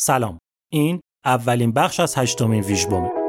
سلام. این اولین بخش از هشتمین ویژبومه.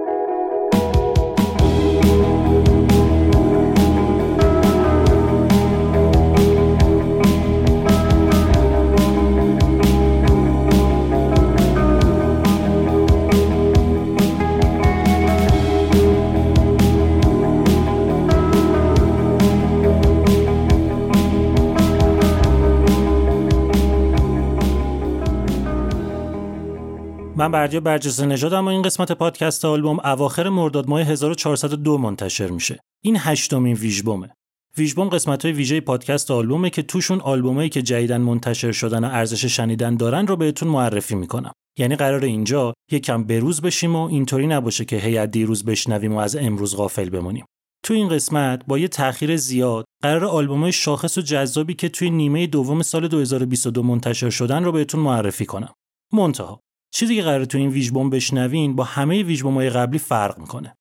من برجا برجسته نژادم و این قسمت پادکست آلبوم اواخر مرداد ماه 1402 منتشر میشه. این هشتمین ویژبومه. ویژبوم قسمت های ویژه پادکست آلبومه که توشون آلبومایی که جدیدن منتشر شدن و ارزش شنیدن دارن رو بهتون معرفی می‌کنم. یعنی قرار اینجا یکم بروز بشیم و اینطوری نباشه که هی دیروز بشنویم و از امروز غافل بمونیم. تو این قسمت با یه تأخیر زیاد قرار آلبومای شاخص و جذابی که توی نیمه دوم سال 2022 منتشر شدن رو بهتون معرفی کنم. منتها چیزی که قراره تو این ویژبوم بشنوین با همه ویژبوم‌های قبلی فرق می‌کنه.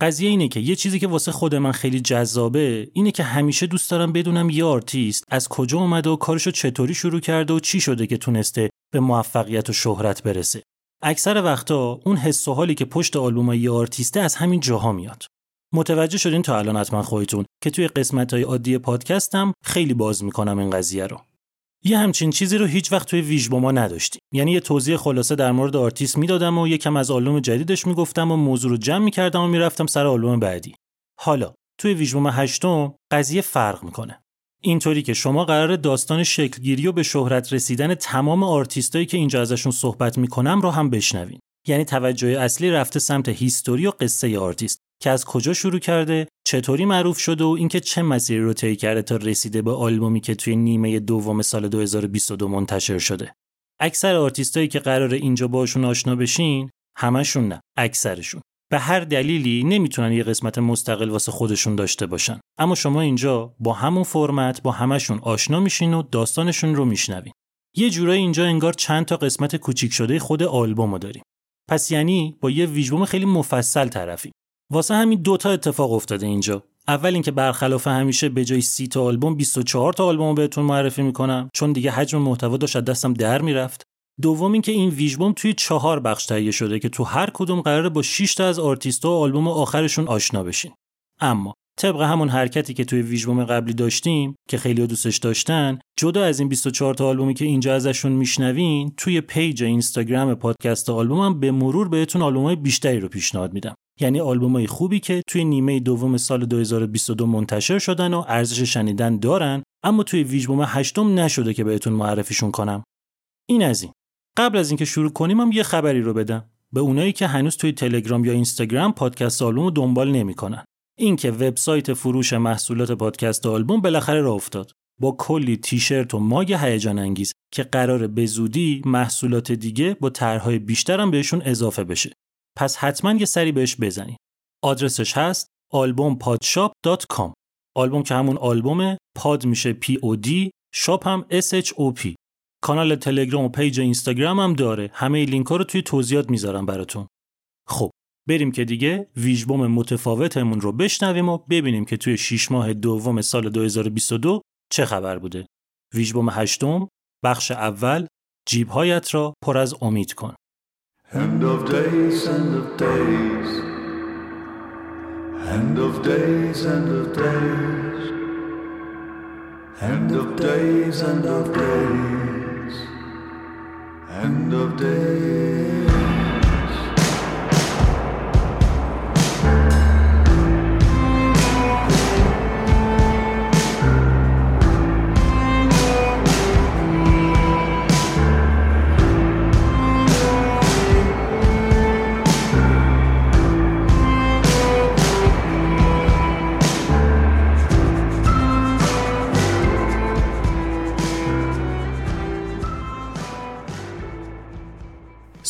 قضیه اینه که یه چیزی که واسه خود من خیلی جذابه اینه که همیشه دوست دارم بدونم یه آرتیست از کجا اومده و کارشو چطوری شروع کرده و چی شده که تونسته به موفقیت و شهرت برسه. اکثر وقتا اون حس و حالی که پشت آلبوم یه آرتیسته از همین جاها میاد. متوجه شدین تا الان حتما خودتون که توی قسمت‌های عادی پادکستم خیلی باز می‌کنم این قضیه رو. یه همچین چیزی رو هیچ وقت توی ویژبوم‌ها نداشتیم یعنی یه توضیح خلاصه در مورد آرتیست می‌دادم و یکم از آلبوم جدیدش می‌گفتم و موضوع رو جمع می‌کردم و می‌رفتم سر آلبوم بعدی. حالا توی ویژبوم هشتم قضیه فرق می‌کنه. اینطوری که شما قراره داستان شکلگیری و به شهرت رسیدن تمام آرتیستایی که اینجا ازشون صحبت می‌کنم رو هم بشنوین. یعنی توجه اصلی رفته سمت history و قصه آرتیست. که از کجا شروع کرده چطوری معروف شده و اینکه چه مسیری رو طی کرده تا رسیده به آلبومی که توی نیمه دوم سال 2022 منتشر شده. اکثر آرتیستایی که قرار اینجا باشون آشنا بشین همشون نه اکثرشون. به هر دلیلی نمی‌تونن یه قسمت مستقل واسه خودشون داشته باشن. اما شما اینجا با همون فرمت با همشون آشنا میشین و داستانشون رو میشنوین. یه جورایی اینجا انگار چند تا قسمت کوچیک شده خود آلبومو داریم. پس یعنی با یه ویژبوم خیلی مفصل طرفیم. واسه همین دوتا اتفاق افتاده اینجا. اول اینکه برخلاف همیشه به جای 30 تا آلبوم 24 تا آلبوم بهتون معرفی می‌کنم چون دیگه حجم محتوا داشت دستم در می‌رفت. دوم اینکه این ویژبوم توی چهار بخش تهیه شده که تو هر کدوم قراره با 6 تا از آرتیستا و آلبوم آخرشون آشنا بشین. اما طبق همون حرکتی که توی ویژبوم قبلی داشتیم که خیلی دوستش داشتن جدا از این 24 تا آلبومی که اینجا ازشون میشنوین توی پیج اینستاگرام پادکست آلبومم به مرور بهتون آلبومای بیشتری رو پیشنهاد میدم. یعنی آلبومای خوبی که توی نیمه دوم سال 2022 منتشر شدن و ارزش شنیدن دارن اما توی ویژبوم هشتم نشده که بهتون معرفیشون کنم. این از این. قبل از اینکه شروع کنیم هم یه خبری رو بدم. به اونایی که هنوز توی تلگرام یا اینستاگرام پادکست آلبوم دنبال نمی‌کنن. اینکه وبسایت فروش محصولات پادکست آلبوم بالاخره راه افتاد. با کلی تیشرت و ماگ هیجان انگیز که قراره به زودی محصولات دیگه با طرحهای بیشتر هم بهشون اضافه بشه. پس حتما یه سری بهش بزنید. آدرسش هست albumpodshop.com آلبوم که همون آلبومه پاد میشه P O D shop هم S H O P کانال تلگرام و پیج اینستاگرام هم داره. همه لینک ها رو توی توضیحات می‌ذارم براتون. خب بریم که دیگه ویژبوم متفاوتمون رو بشنویم و ببینیم که توی 6 ماه دوم سال 2022 چه خبر بوده ویژبوم هشتم بخش اول جیبهایت را پر از امید کن End of days, end of days. End of days, end of days. End of days, end of days. End of days.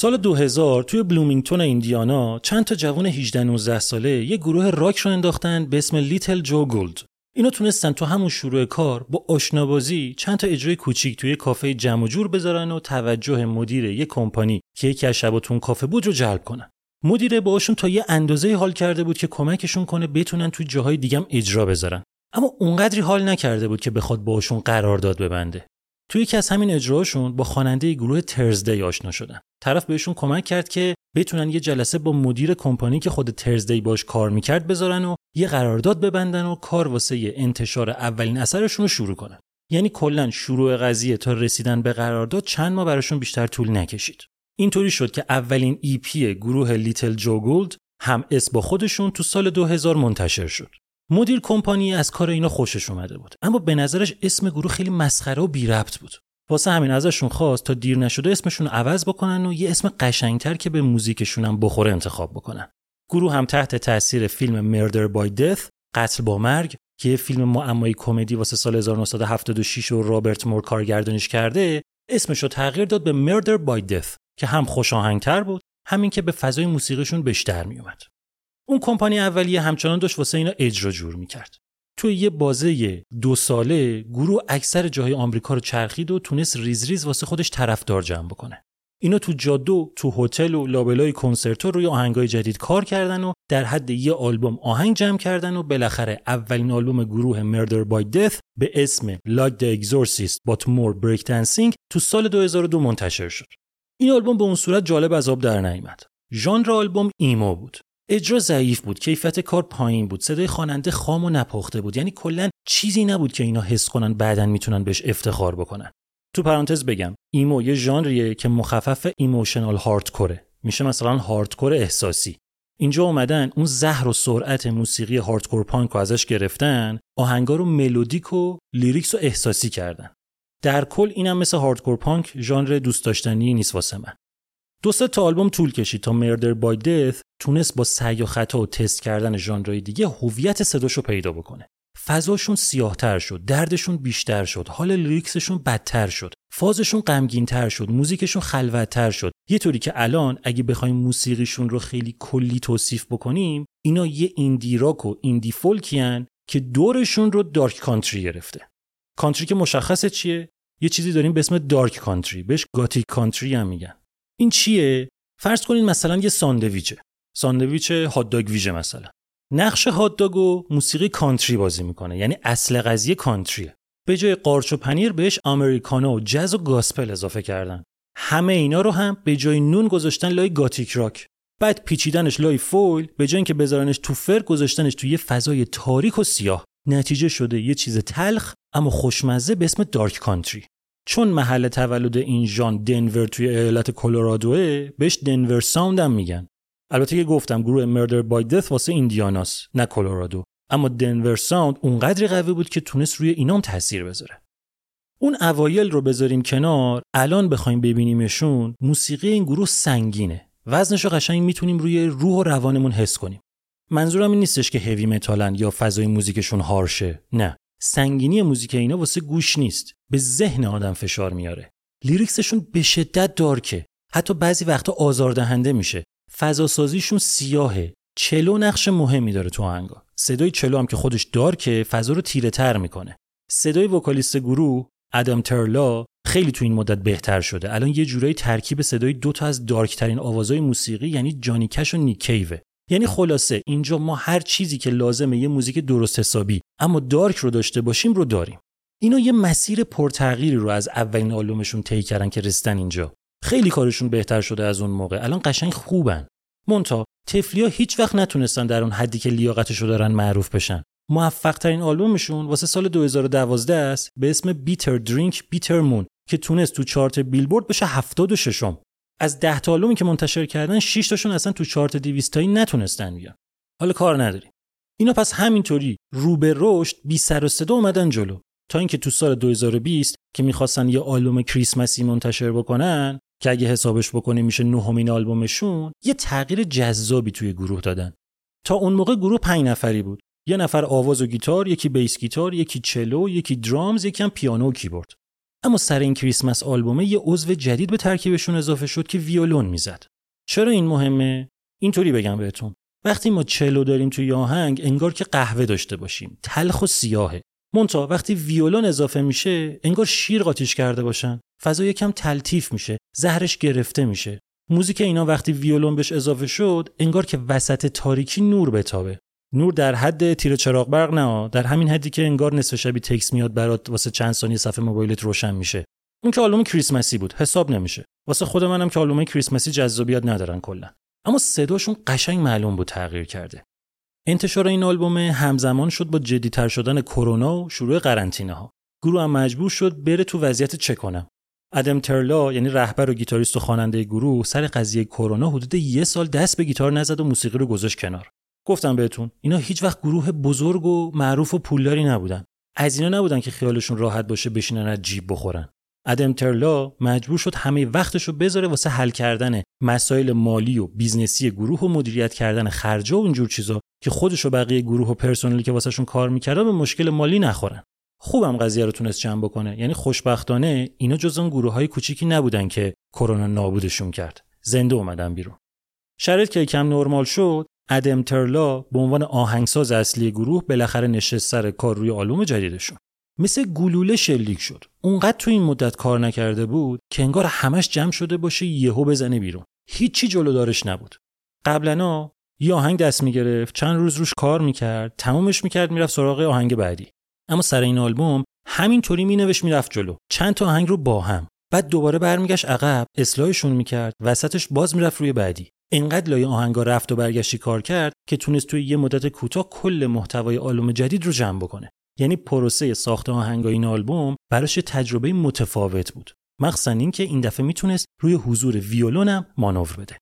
سال 2000 توی بلومینگتون ایندیانا چند تا جوان 18 19 ساله یه گروه راک راه انداختن به اسم Little Joe Gould. اینا تونستن تو همون شروع کار با آشنابازی چند تا اجرای کوچیک توی کافه جمع و جور بذارن و توجه مدیر یه کمپانی که یکی از شبا تو اون کافه بود رو جلب کنن. مدیره باهاشون تا یه اندازه حال کرده بود که کمکشون کنه بتونن توی جاهای دیگه اجرا بذارن. اما اونقدری حال نکرده بود که بخواد باهاشون قرارداد ببنده. توی یکی از همین اجراشون با خواننده گروه Thursday آشنا شدن. طرف بهشون کمک کرد که بتونن یه جلسه با مدیر کمپانی که خود Thursday باش کار می‌کرد بذارن و یه قرارداد ببندن و کار واسه انتشار اولین اثرشون رو شروع کنن. یعنی کلا شروع قضیه تا رسیدن به قرارداد چند ماه براشون بیشتر طول نکشید. اینطوری شد که اولین EP گروه Little Joe Gould هم اسم با خودشون تو سال 2000 منتشر شد. مدیر کمپانی از کار اینا خوشش اومده بود. اما به نظرش اسم گروه خیلی مسخره و بی ربط بود. واسه همین ازشون خواست تا دیر نشده اسمشون عوض بکنن و یه اسم قشنگتر که به موزیکشون هم بخوره انتخاب بکنن. گروه هم تحت تاثیر فیلم مردر بای دث قتل با مرگ که فیلم معمایی کمدی واسه سال 1976 و رابرت مور کارگردانیش کرده اسمش رو تغییر داد به مردر بای دث که هم خوش بود همین که به فضای موسیقیشون بیشتر میومد اون کمپانی اولیه همچنان داشت واسه اینا اجرا جور می‌کرد توی یه بازه دو ساله گروه اکثر جاهای آمریکا رو چرخید و تونست ریز ریز واسه خودش طرفدار جمع بکنه اینا تو جاده تو هتل و لابلای کنسرت روی آهنگای جدید کار کردن و در حد یه آلبوم آهنگ جمع کردن و بالاخره اولین آلبوم گروه Murder by Death به اسم Like the Exorcist But More Breakdancing تو سال 2002 منتشر شد. این آلبوم به اون صورت جالب از آب در نیامد. ژانر آلبوم emo بود. اجرا ضعیف بود کیفیت کار پایین بود صدای خواننده خام و نپخته بود. یعنی کلا چیزی نبود که اینا حس کنن بعدا می‌تونن بهش افتخار بکنن. تو پرانتز بگم emo یه ژانریه که مخفف emotional hardcore ه. میشه مثلا hardcore احساسی. اینجا اومدن اون زهر و سرعت موسیقی hardcore punk رو ازش گرفتن آهنگا رو ملودیک و lyrics رو احساسی کردن. در کل اینم مثل hardcore punk ژانر دوست داشتنی نیست واسه من. دو سه تا آلبوم طول کشید تا مردر بای دث تونست با سعی و خطا و تست کردن ژانرهای دیگه هویت صداشو پیدا بکنه. فضاشون سیاهتر شد، دردشون بیشتر شد، حال لیریکسشون بدتر شد، فازشون غمگینتر شد، موزیکشون خلوتتر شد. یه طوری که الان اگه بخوایم موسیقیشون رو خیلی کلی توصیف بکنیم، اینا یه ایندی راک و ایندی فولکیان که دورشون رو دارک کانتری گرفته. کانتری که مشخصه چیه؟ یه چیزی داریم به اسم dark country، بهش gothic country هم میگن. این چیه؟ فرض کنین مثلا یه ساندویچه. ساندویچ hot ویژه مثلا. نقش hot و موسیقی country بازی می‌کنه. یعنی اصل قضیه country ه به جای قارچ و پنیر بهش americana و جز و gospel اضافه کردن. همه اینا رو هم به جای نون گذاشتن لای gothic rock. بعد پیچیدنش لای فویل به جای اینکه بذارنش تو فر گذاشتنش تو یه فضای تاریک و سیاه. نتیجه شده یه چیز تلخ اما خوشمزه به اسم dark country چون محل تولد این ژانر دنور توی ایالت کلرادوه بهش Denver sound هم میگن. البته که گفتم گروه Murder by Death واسه ایندیاناس نه کلرادو. اما Denver sound اونقدری قوی بود که تونست روی اینام تاثیر بذاره. اون اوایل رو بذاریم کنار. الان بخوایم ببینیمشون موسیقی این گروه سنگینه. وزنش رو قشنگ می‌تونیم روی روح و روانمون حس کنیم. منظورم این نیستش که heavy metal ن یا فضای موزیکشون harsh ه. نه. سنگینی موزیک اینا واسه گوش نیست. به ذهن آدم فشار میاره. لیریکسشون به شدت دارکه. حتی بعضی وقتا آزاردهنده میشه. فضا سازیشون سیاهه. چلو نقش مهمی داره تو آهنگا. صدای چلو هم که خودش دارکه فضا رو تیره تر می‌کنه. صدای وکالیست گروه ادم ترلا خیلی تو این مدت بهتر شده. الان یه جورایی ترکیب صدای دو تا از دارکترین آوازهای موسیقی یعنی جانی کش و نیکیوه یعنی خلاصه اینجا ما هر چیزی که لازمه یه موزیک درست حسابی اما دارک رو داشته باشیم رو داریم. اینا یه مسیر پرتغییری رو از اولین آلبومشون طی کردن که رسیدن اینجا. خیلی کارشون بهتر شده از اون موقع. الان قشنگ خوبن. مونتا تفلیا هیچ وقت نتونستن در اون حدی که لیاقتشو دارن معروف بشن. موفق ترین آلبومشون واسه سال 2012 است به اسم بیتر درینک بیتر مون که تونست تو چارت بیلبورد بشه 76 م از 10 تا که منتشر کردن 6 تاشون اصلا تو چارت 200 تایی نتونستن بیان. حالا کار نداریم. اینا پس همینطوری رو به رشد بی سر و صدا اومدن جلو. تا اینکه تو سال 2020 که می‌خواستن یه آلبوم کریسمسی منتشر بکنن که اگه حسابش بکنیم میشه نهمین آلبومشون یه تغییر جذابی توی گروه دادن. تا اون موقع گروه پنج نفری بود. یه نفر آواز و گیتار یکی بیس گیتار یکی چلو یکی درامز یکی هم پیانو و کیبورد. اما سر این کریسمس آلبومه یه عضو جدید به ترکیبشون اضافه شد که ویولون می‌زد. چرا این مهمه؟ اینطوری بگم بهتون. وقتی ما چلو داریم توی آهنگ انگار که قهوه داشته باشیم. تلخ و سیاهه. مونتا وقتی ویولون اضافه میشه انگار شیر قاطیش کرده باشن. فضا یکم تلتیف میشه. زهرش گرفته میشه. موزیک اینا وقتی ویولون بهش اضافه شد انگار که وسط تاریکی نور بتابه. نور در حد تیر چراغ برق نه در همین حدی که انگار نصف شبی تکس میاد برات واسه چند ثانیه صفحه موبایلت روشن میشه. اون که آلبوم کریسمسی بود. حساب نمیشه. واسه خود منم که آلبوم کریسمسی جذابیت ندارن کلا. اما صداشون قشنگ معلوم بود تغییر کرده. انتشار این آلبوم همزمان شد با جدیتر شدن کرونا و شروع قرنطینه ها گروه هم مجبور شد بره تو وضعیت چه کنم. ادم ترلا یعنی رهبر و گیتاریست و خواننده گروه سر قضیه کرونا حدود یه سال دست به گیتار نزد و موسیقی رو گذاشت کنار. گفتم بهتون اینا هیچ وقت گروه بزرگ و معروف و پولداری نبودن. از اینا نبودن که خیالشون راحت باشه بشینن از جیب بخورن. ادم ترلا مجبور شد همه وقتش رو بذاره واسه حل کردن مسائل مالی و business ی گروه و مدیریت کردن خرجا و اینجور چیزا که خودش و بقیه گروه و پرسنلی که واسهشون کار می‌کردن به مشکل مالی نخورن. خوبم قضیه رو تونست جمع بکنه. یعنی خوشبختانه اینا جز اون گروه های کوچیکی نبودن که کرونا نابودشون کرد. زنده اومدن بیرون. شرایط که یکم نرمال شد ادم ترلا به عنوان آهنگساز اصلی گروه بالاخره نشست سر کار روی آلبوم جدیدشون. مثل گلوله شلیک شد. اونقدر تو این مدت کار نکرده بود که انگار همش جمع شده باشه یهو بزنه بیرون. هیچی جلو دارش نبود. قبلا یه آهنگ دست می‌گرفت چند روز روش کار می‌کرد تمومش می‌کرد می‌رفت سراغ آهنگ بعدی. اما سر این آلبوم همینطوری مینوشت می‌رفت جلو. چند تا آهنگ رو با هم. بعد دوباره برمیگشت عقب اصلاحشون می‌کرد وسطش باز می‌رفت روی بعدی. انقدر لای آهنگا رفت و برگشتی کار کرد که تونست توی یه مدت کوتاه کل محتوای آلبوم جدید رو جمع بکنه. یعنی پروسه ساخت آهنگای این آلبوم براش تجربه متفاوت بود. مخصوصا اینکه این دفعه می‌تونست روی حضور ویولونم مانور بده.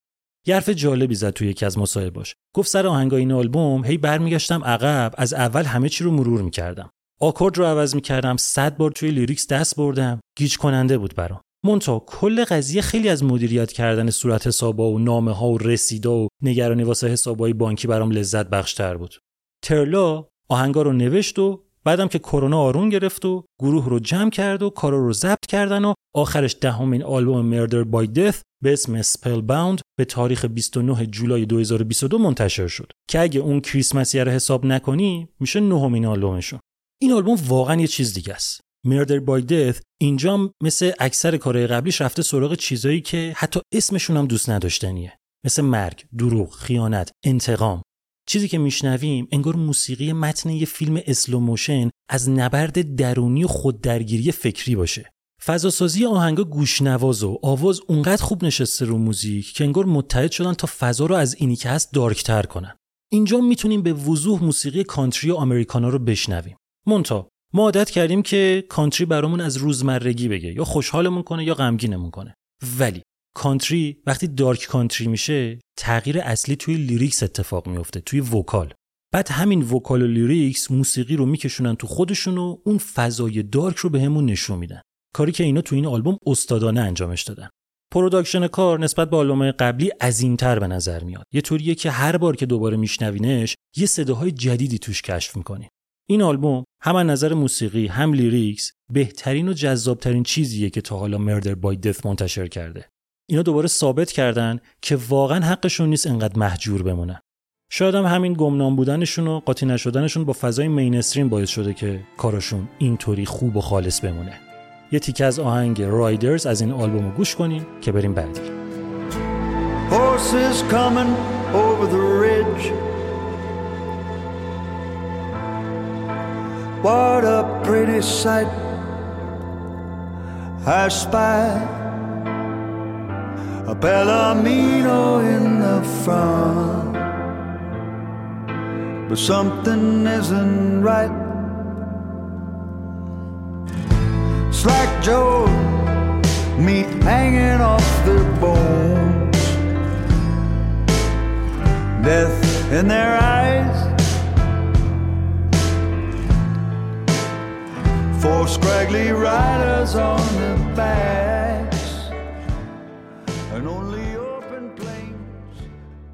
یه جالبی زد توی یکی از مصاحبهاش. گفت سر آهنگای این آلبوم هی برمیگشتم عقب از اول همه چی رو مرور می‌کردم. آکورد رو عوض می‌کردم صد بار توی lyrics دست بردم. گیج کننده بود برام. منتها کل قضیه خیلی از مدیریت کردن صورت حسابا و نامه ها و رسیدا و نگرانی واسه حسابای بانکی برام لذت بخشتر بود. ترلا آهنگا رو نوشت و بعدم که کرونا آرون گرفت و گروه رو جمع کرد و کارا رو ضبط کردن و آخرش دهمین آلبوم مردر بای دث به اسم سپل باوند به تاریخ 29 جولای 2022 منتشر شد. که اگه اون کریسمسی رو حساب نکنی میشه نهمین آلبومشون این آلبوم واقعا یه چیز دیگه است. مردر بای دث اینجا مثل اکثر کارهای قبلیش رفته سراغ چیزایی که حتی اسمشون هم دوست نداشتنیه. مثل مرگ، دروغ، خیانت، انتقام. چیزی که میشنویم انگار موسیقی متن یه فیلم slow motion از نبرد درونی و خوددرگیری فکری باشه. فضاسازی آهنگا گوشنواز و آواز اونقدر خوب نشسته رو موزیک که انگار متحد شدن تا فضا رو از اینی که هست dark تر کنن. اینجا می‌تونیم به وضوح موسیقی country و americana رو بشنویم. منتها ما عادت کردیم که country برامون از روزمرگی بگه یا خوشحالمون کنه یا غمگینمون کنه. ولی country وقتی dark country میشه تغییر اصلی توی lyrics اتفاق میفته توی vocal. بعد همین vocal و lyrics موسیقی رو میکشونن تو خودشون و اون فضای dark رو بهمون به نشون میدن. کاری که اینا تو این آلبوم استادانه انجامش دادن. production کار نسبت به آلبوم قبلی عظیمتر به نظر میاد. یه طوریه که هر بار که دوباره میشنوینش یه صداهای جدیدی توش کشف می‌کنی. این آلبوم هم از نظر موسیقی هم lyrics بهترین و جذابترین چیزیه که تا حالا Murder by Death منتشر کرده. اینا دوباره ثابت کردن که واقعا حقشون نیست انقدر محجور بمونن. شاید هم همین گمنام بودنشون و قاطی نشدنشون با فضای مینستریم باعث شده که کارشون اینطوری خوب و خالص بمونه. یه تیکه از آهنگ رایدرز از این آلبوم رو گوش کنیم که بریم بعدی. Horses coming over the ridge. What a pretty sight I spy a Bellamino in the front, but something isn't right. It's like Joe, meat hanging off their bones, death in their eyes. Four scraggly riders on the backs, and only open plains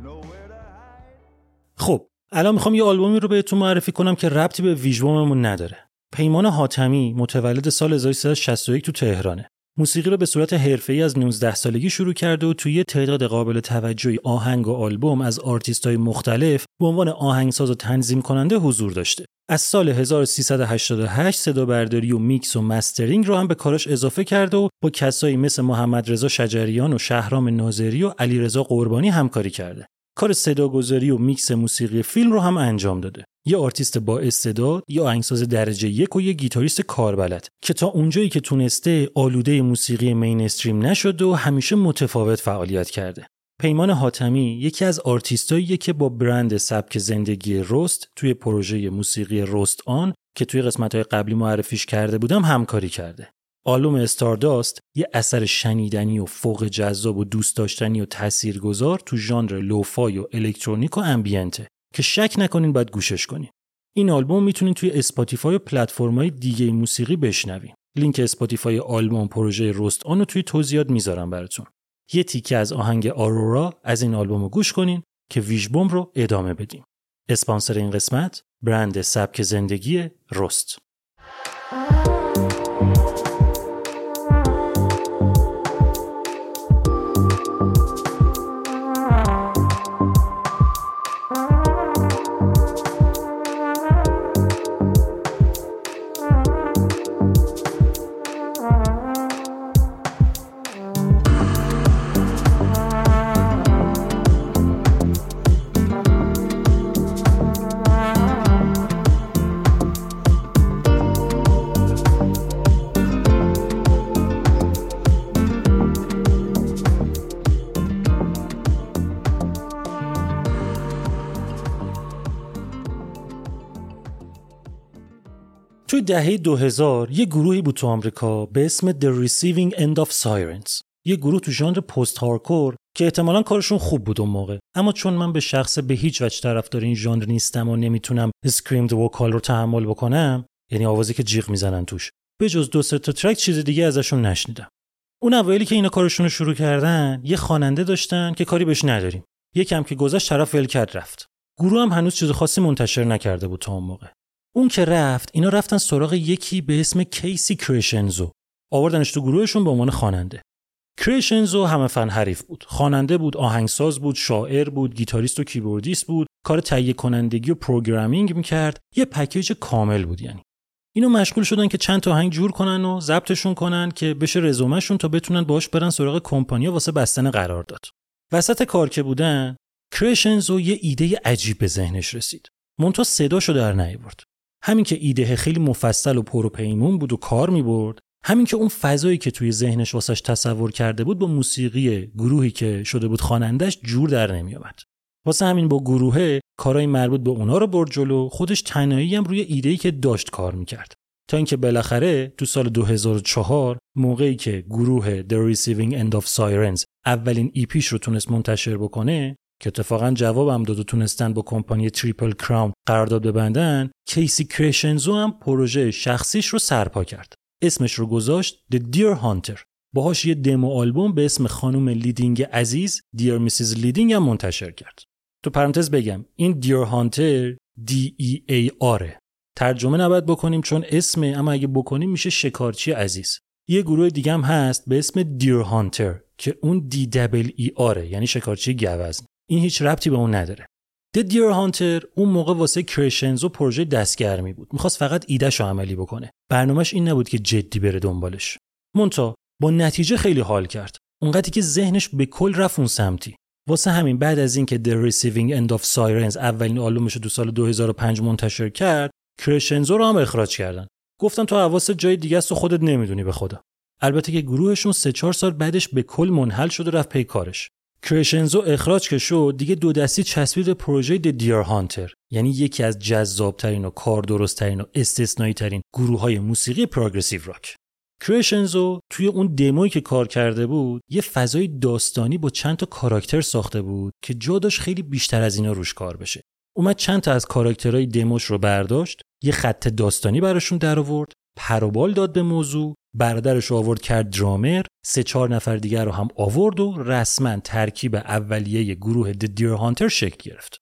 nowhere to hide. خب الان می‌خوام یه آلبومی رو بهتون معرفی کنم که ربطی به ویژبوممون نداره. پیمان حاتمی متولد سال 1361 تو تهرانه. موسیقی رو به صورت حرفه‌ای از 19 سالگی شروع کرده و توی یه تعداد قابل توجهی آهنگ و آلبوم از آرتیست‌های مختلف به عنوان آهنگساز و تنظیم کننده حضور داشته. از سال 1388 صدا برداری و میکس و mastering رو هم به کارش اضافه کرده و با کسایی مثل محمد رضا شجریان و شهرام ناظری و علیرضا قربانی همکاری کرده. کار صداگذاری و میکس موسیقی فیلم رو هم انجام داده. یه آرتیست با استعداد، یه آهنگساز درجه یک و یه گیتاریست کاربلد که تا اونجایی که تونسته آلوده موسیقی mainstream نشده و همیشه متفاوت فعالیت کرده. پیمان حاتمی یکی از آرتیستاییه که با برند سبک زندگی رست توی پروژه موسیقی رست آن که توی قسمت‌های قبلی معرفیش کرده بودم همکاری کرده. آلبوم Stardust یه اثر شنیدنی و فوق جذاب و دوست داشتنی و تاثیرگذار تو ژانر lo-fi و الکترونیک و ambient ه که شک نکنین باید گوشش کنین. این آلبوم می‌تونین توی اسپاتیفای و پلتفرم‌های دیگه موسیقی بشنوین. لینک اسپاتیفای آلبوم پروژه رست آن رو توی توضیحات می‌ذارم براتون. یه تیکه از آهنگ Aurora از این آلبوم رو گوش کنین که ویژبوم رو ادامه بدیم. اسپانسر این قسمت برند سبک زندگی رست. توی دهه 2000 یه گروهی بود تو آمریکا به اسم The Receiving End of Sirens. یه گروه تو ژانر post-hardcore که احتمالا کارشون خوب بود اون موقع. اما چون من به شخصه به هیچ وجه طرفدار این ژانر نیستم و نمی‌تونم screamed vocal رو تحمل بکنم یعنی آوازی که جیغ می‌زنن توش به جز دو تا track چیز دیگه ازشون نشنیدم. اون اوایلی که اینا کارشون رو شروع کردن یه خواننده داشتن که کاری بهش نداریم. یکم که گذشت طرف ول کرد رفت. گروه هم هنوز چیز خاصی منتشر نکرده بود تا اون موقع. اون که رفت اینا رفتن سراغ یکی به اسم کیسی کرشنزو. آوردنش تو گروهشون به عنوان خواننده. کرشنزو همه فن حریف بود. خواننده بود آهنگساز بود شاعر بود گیتاریست و کیبوردیست بود. کار تهیه کنندگی و programming می‌کرد. یه پکیج کامل بود یعنی. اینا مشغول شدن که چند تا آهنگ جور کنن و ضبطشون کنن که بشه رزومهشون تا بتونن باش برن سراغ کمپانیا واسه بستن قرار داد. وسط کار که بودن کرشنزو یه ایده عجیب به ذهنش رسید. مونتا صداشو در نیورد همین که ایده خیلی مفصل و پروپیمون بود و کار می برد همین که اون فضایی که توی ذهنش واسش تصور کرده بود با موسیقی گروهی که شده بود خوانندش جور در نمی آمد. واسه همین با گروهه کارهای مربوط به اونا رو برد جلو خودش تنهایی هم روی ایده‌ای که داشت کار می‌کرد تا اینکه بالاخره تو سال 2004 موقعی که گروه The Receiving End of Sirens اولین ایپیش رو تونست منتشر بکنه که اتفاقا جوابم داد و تونستن با کمپانی تریپل کراون قرارداد ببندن کیسی کرشنزو هم پروژه شخصیش رو سرپا کرد. اسمش رو گذاشت The Dear Hunter. باهاش یه دمو آلبوم به اسم خانم لیدینگ عزیز Dear Ms. Leading هم منتشر کرد. تو پرانتز بگم این Dear Hunter D E A R ترجمه نباید بکنیم چون اسمه اما اگه بکنیم میشه شکارچی عزیز. یه گروه دیگه هم هست به اسم Deerhunter که اون D double E R ه یعنی شکارچی گوزن. این هیچ ربطی به اون نداره. The Dear Hunter اون موقع واسه کرشنزو پروژه دستگرمی بود. می‌خواست فقط ایدهشو عملی بکنه. برنامهش این نبود که جدی بره دنبالش. مونتا با نتیجه خیلی حال کرد. اونقدری که ذهنش به کل رفت اون سمتی. واسه همین بعد از اینکه The Receiving End of Sirens اولین آلبومش رو تو سال 2005 منتشر کرد کرشنزو رو هم اخراج کردن. گفتن تو حواست جای دیگه است و خودت نمی‌دونی به خدا. البته که گروهشون سه چهار سال بعدش به کل منحل شد و رفت پی کارش. کرشنزو اخراج که شد دیگه دو دستی چسبید پروژه دیر هانتر یعنی یکی از جذابترین و کار درستترین و استثنایی ترین گروه های موسیقی پروگرسیو راک. کرشنزو توی اون دمویی که کار کرده بود یه فضای داستانی با چند تا کاراکتر ساخته بود که جا داشت خیلی بیشتر از اینا روش کار بشه. اومد چند تا از کاراکترهای دموش رو برداشت یه خط داستانی براشون در آورد پروبال داد به موضوع برادرش آورد کرد درامر. سه چهار نفر دیگر رو هم آورد و رسما ترکیب اولیه گروه د دیر هانتر شکل گرفت.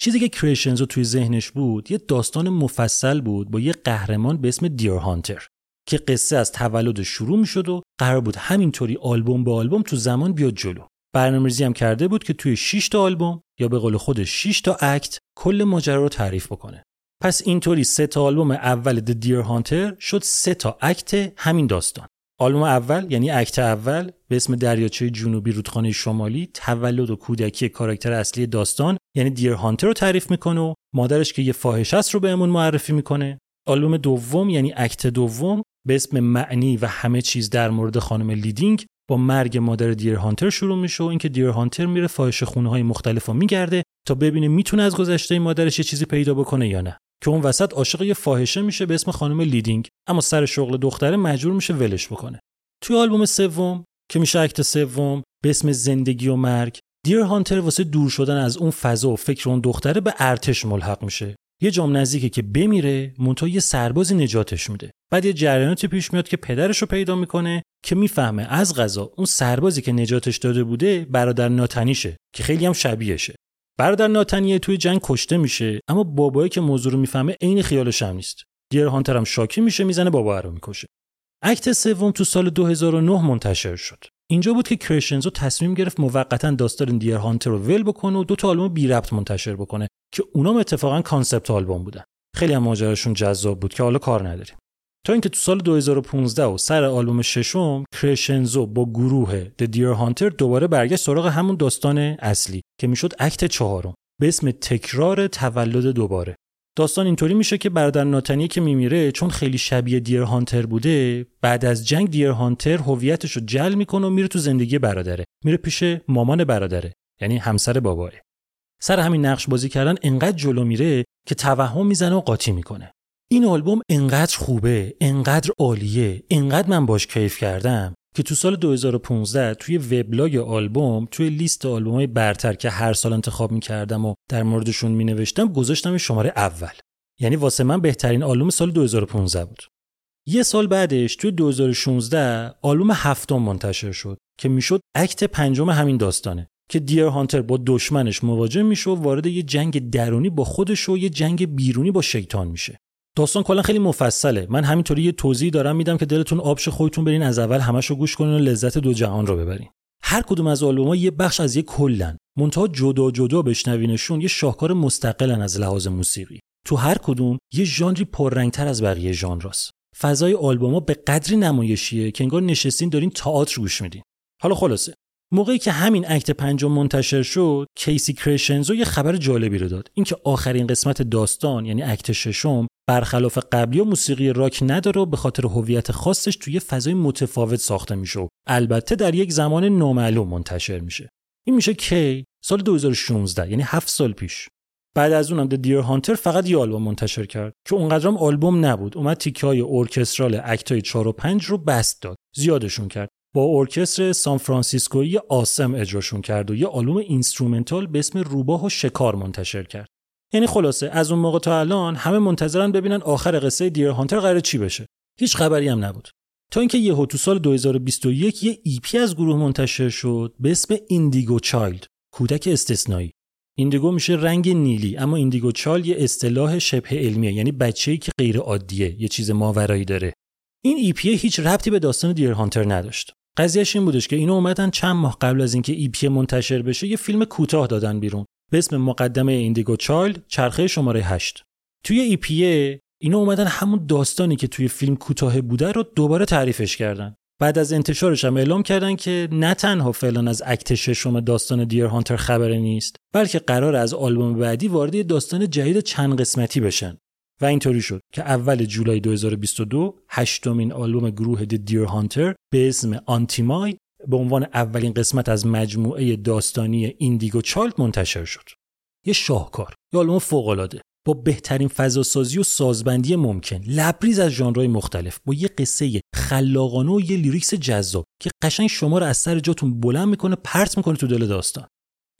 چیزی که کریشنزو توی ذهنش بود یه داستان مفصل بود با یه قهرمان به اسم دیر هانتر که قصه از تولد شروع می شد و قرار بود همینطوری آلبوم به آلبوم تو زمان بیاد جلو. برنامه‌ریزی هم کرده بود که توی 6 تا آلبوم یا به قول خودش 6 تا اکت کل ماجرا رو تعریف بکنه. پس اینطوری سه تا آلبوم اول د دیر هانتر شد سه تا اکت همین داستان. آلبوم اول یعنی اکت اول به اسم دریاچه جنوبی رودخانه شمالی تولد و کودکی کاراکتر اصلی داستان یعنی دیر هانتر رو تعریف می‌کنه و مادرش که یه فاحش است رو بهمون معرفی می‌کنه. آلبوم دوم یعنی Act دوم به اسم معنی و همه چیز در مورد خانم لیدینگ با مرگ مادر Dear Hunter شروع میشه و اینکه Dear Hunter میره فاحشه خونه های مختلف و میگرده تا ببینه می‌تونه از گذشته مادرش یه چیزی پیدا بکنه یا نه. که اون وسط عاشق یه فاحشه میشه به اسم خانم لیدینگ اما سر شغل دختره مجبور میشه ولش بکنه. توی آلبوم سوم که میشه Act سوم به اسم زندگی و مرگ Dear Hunter واسه دور شدن از اون فضا و فکر اون دختره به ارتش ملحق میشه. یه جام نزدیکه که بمیره مونتا یه سربازی نجاتش میده. بعد یه جریاناتی پیش میاد که پدرش رو پیدا می‌کنه که می‌فهمه از غذا اون سربازی که نجاتش داده بوده برادر ناتنیشه که خیلی هم شبیهشه. برادر ناتنیه توی جنگ کشته میشه اما بابایی که موضوع رو می‌فهمه عین خیالش هم نیست. دیر هانتر هم شاکی میشه می‌زنه بابا رو می‌کشه. اکت سوم تو سال 2009 منتشر شد. اینجا بود که کرشنزو تصمیم گرفت موقتا داستان دیر هانتر رو ول بکنه و دو تا آلبوم بی ربط منتشر بکنه که اونام اتفاقا concept album بودن. خیلی هم جذاب بود که حالا کار نداریم. تا اینکه تو سال 2015 و سر آلبوم ششم کرشنزو با گروه The Dear Hunter دوباره برگشت سراغ همون داستان اصلی که می‌شد Act چهارم به اسم تکرار تولد دوباره. داستان اینطوری میشه که برادر ناتنی که میمیره چون خیلی شبیه Dear Hunter بوده بعد از جنگ Dear Hunter هویتش رو جعل می‌کنه و میره تو زندگی برادره. میره پیش مامان برادره یعنی همسر باباه. سر همین نقش بازی کردن انقدر جلو میره که توهم می‌زنه و قاطی می‌کنه. این آلبوم انقدر خوبه انقدر عالیه انقدر من باش کیف کردم که تو سال 2015 توی وبلاگ آلبوم توی لیست های برتر که هر سال انتخاب می‌کردم و در موردشون مینوشتم گذاشتم شماره اول. یعنی واسه من بهترین آلبوم سال 2015 بود. یه سال بعدش توی 2016 آلبوم هفتم منتشر شد که می‌شد اکت پنجم همین داستانه که دیر هانتر با دشمنش مواجه میشه و وارد یه جنگ درونی با خودش و یه جنگ بیرونی با شیطان میشه. داستان کلا خیلی مفصله. من همینطوری یه توضیح دارم میدم که دلتون آبش خودتون برین از اول همشو گوش کنین و لذت دو جهان رو ببرین. هر کدوم از آلبوم‌ها یه بخش از یه کلن. منتها جدا جدا بشنوینشون یه شاهکار مستقلن از لحاظ موسیقی. تو هر کدوم یه ژانری پررنگتر از بقیه ژانراست فضای آلبوم‌ها به قدری نمایشیه که انگار نشستین دارین تئاتر گوش میدین. حالا خلاصه موقعی که همین اکت پنجم منتشر شد کیسی کرشنزو یه خبر جالبی رو داد. اینکه آخرین قسمت داستان یعنی اکت ششم برخلاف قبلی و موسیقی راک نداره و به خاطر هویت خاصش توی فضای متفاوت ساخته میشه البته در یک زمان نامعلوم منتشر میشه. این میشه کی؟ سال 2016 یعنی هفت سال پیش. بعد از اونم Dear Hunter فقط یه آلبوم منتشر کرد که اونقدرم آلبوم نبود. اومد تیکه های orchestral Act ای 4 و 5 رو بسط داد. زیادشون کرد. با ارکستر سان فرانسیسکویی awesome اجراشون کرد و یه آلبوم instrumental به اسم روباه و شکار منتشر کرد. یعنی خلاصه از اون موقع تا الان همه منتظرن ببینن آخر قصه Dear Hunter قراره چی بشه. هیچ خبری هم نبود. تا اینکه یهو تو سال 2021 یه EP از گروه منتشر شد به اسم Indigo Child کودک استثنایی. Indigo میشه رنگ نیلی اما Indigo Child یه اصطلاح شبه علمیه یعنی بچه‌ای که غیر عادیه یه چیز ماورایی داره. این EP هیچ ربطی به داستان Dear Hunter نداشت. قضیهش این بودش که اینو اومدن چند ماه قبل از اینکه EP منتشر بشه یه فیلم کوتاه دادن بیرون به اسم مقدمه Indigo Child چرخه شماره 8 توی ایپیه اینا اومدن همون داستانی که توی فیلم کوتاه بوده رو دوباره تعریفش کردن. بعد از انتشارش هم اعلام کردن که نه تنها فعلا از اکت ششم داستان دیر هانتر خبری نیست بلکه قرار از آلبوم بعدی وارد داستان جدید چند قسمتی بشن. و اینطوری شد که اول جولای 2022 هشتمین آلبوم گروه د دیر هانتر به اسم آنتیمای به عنوان اولین قسمت از مجموعه داستانی ایندیگو چالت منتشر شد. یه شاهکار، یه آلبوم فوق‌العاده. با بهترین فضاسازی و سازبندی ممکن. لبریز از ژانرهای مختلف. با یه قصه خلاقانه و یه لیریکس جذاب که قشنگ شما رو از سر جاتون بلند می‌کنه پرت می‌کنه تو دل داستان.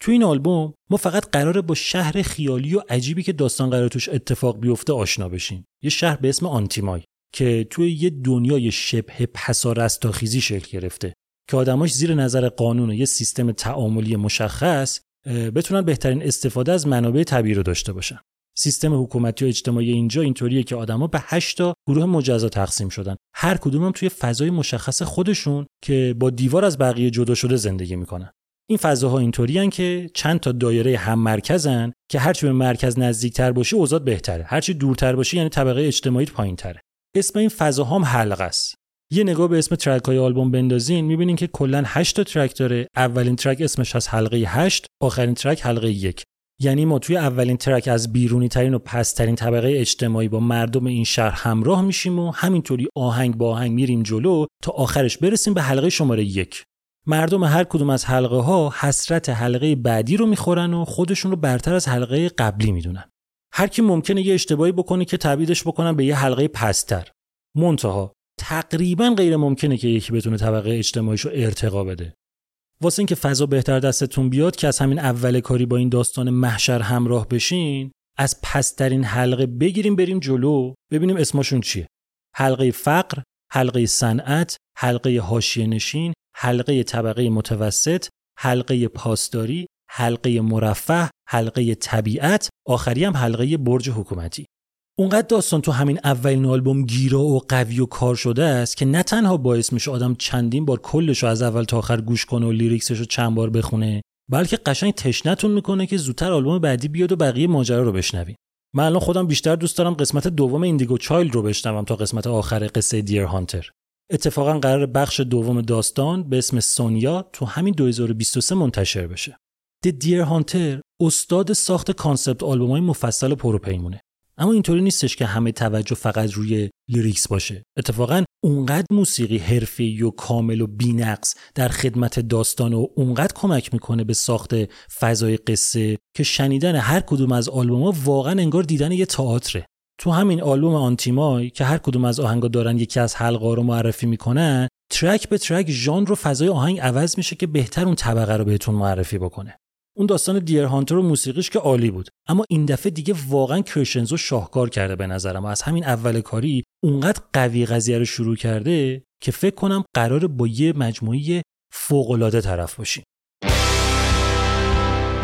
تو این آلبوم ما فقط قراره با شهر خیالی و عجیبی که داستان قرار توش اتفاق بیفته آشنا بشیم. یه شهر به اسم آنتیمای که توی یه دنیای شبه پسا رستاخیزی شکل گرفته که آدماش زیر نظر قانون و یه سیستم تعاملی مشخص بتونن بهترین استفاده از منابع طبیعی رو داشته باشن. سیستم حکومتی و اجتماعی اینجا اینطوریه که آدما به 8 تا گروه مجزا تقسیم شدن. هر کدوم هم توی فضای مشخص خودشون که با دیوار از بقیه جدا شده زندگی می‌کنن. این فضاها اینطوریان که چند تا دایره هم مرکزن که هرچی به مرکز نزدیکتر باشی اوضاع بهتره. هرچی دورتر باشی یعنی طبقه اجتماعی پایینتره. اسم این فضاها هم حلقه است. یه نگاه به اسم ترک های آلبوم بندازین می‌بینین که کلا 8 تا ترک داره. اولین ترک اسمش از حلقه 8 آخرین ترک حلقه 1 یعنی ما توی اولین ترک از بیرونی ترین و پسترین طبقه اجتماعی با مردم این شهر همراه میشیم و همینطوری آهنگ با آهنگ میریم جلو تا آخرش برسیم به حلقه شماره یک. مردم هر کدوم از حلقه ها حسرت حلقه بعدی رو می‌خورن و خودشون رو برتر از حلقه قبلی می‌دونن. هر کی ممکنه یه اشتباهی بکنه که تبعیدش بکنن به یه حلقه پستر. منتها تقریبا غیر ممکنه که یکی بتونه طبقه اجتماعیش رو ارتقا بده. واسه اینکه فضا بهتر دستتون بیاد که از همین اول کاری با این داستان محشر همراه بشین از پسترین حلقه بگیریم بریم جلو ببینیم اسمشون چیه. حلقه فقر حلقه صنعت حلقه حاشیه نشین حلقه طبقه متوسط حلقه پاسداری حلقه مرفه حلقه طبیعت آخری هم حلقه برج حکومتی. اونقدر داستان تو همین اولین آلبوم گیرا و قوی و کار شده است که نه تنها باعث میشه آدم چندین بار کلش رو از اول تا آخر گوش کنه و لیریکسش رو چند بار بخونه بلکه قشنگ تشنتون می‌کنه که زودتر آلبوم بعدی بیاد و بقیه ماجرا رو بشنویم من الان خودم بیشتر دوست دارم قسمت دوم Indigo Child رو بشنوم تا قسمت آخر قصه Dear Hunter اتفاقا قراره بخش دوم داستان به اسم سونیا تو همین 2023 منتشر بشه. The Dear Hunter استاد ساخت concept album های مفصل و پروپیمونه. اما اینطوری نیستش که همه توجه فقط روی lyrics باشه اتفاقا اونقدر موسیقی حرفه‌ای و کامل و بینقص در خدمت داستان و اونقدر کمک می‌کنه به ساخت فضای قصه که شنیدن هر کدوم از آلبوم‌ها واقعا انگار دیدن یه تئاتره تو همین آلبوم آنتیمای که هر کدوم از آهنگا دارن یکی از حلقه رو معرفی می‌کنن ترک به ترک ژانر و فضای آهنگ عوض میشه که بهتر اون طبقه رو بهتون معرفی بکنه. اون داستان دیر هانتر و موسیقیش که عالی بود. اما این دفعه دیگه واقعا کرشنزو شاهکار کرده به نظرم. و از همین اول کاری اونقدر قوی قضیه رو شروع کرده که فکر کنم قرار با یه مجموعه فوق‌العاده طرف باشیم.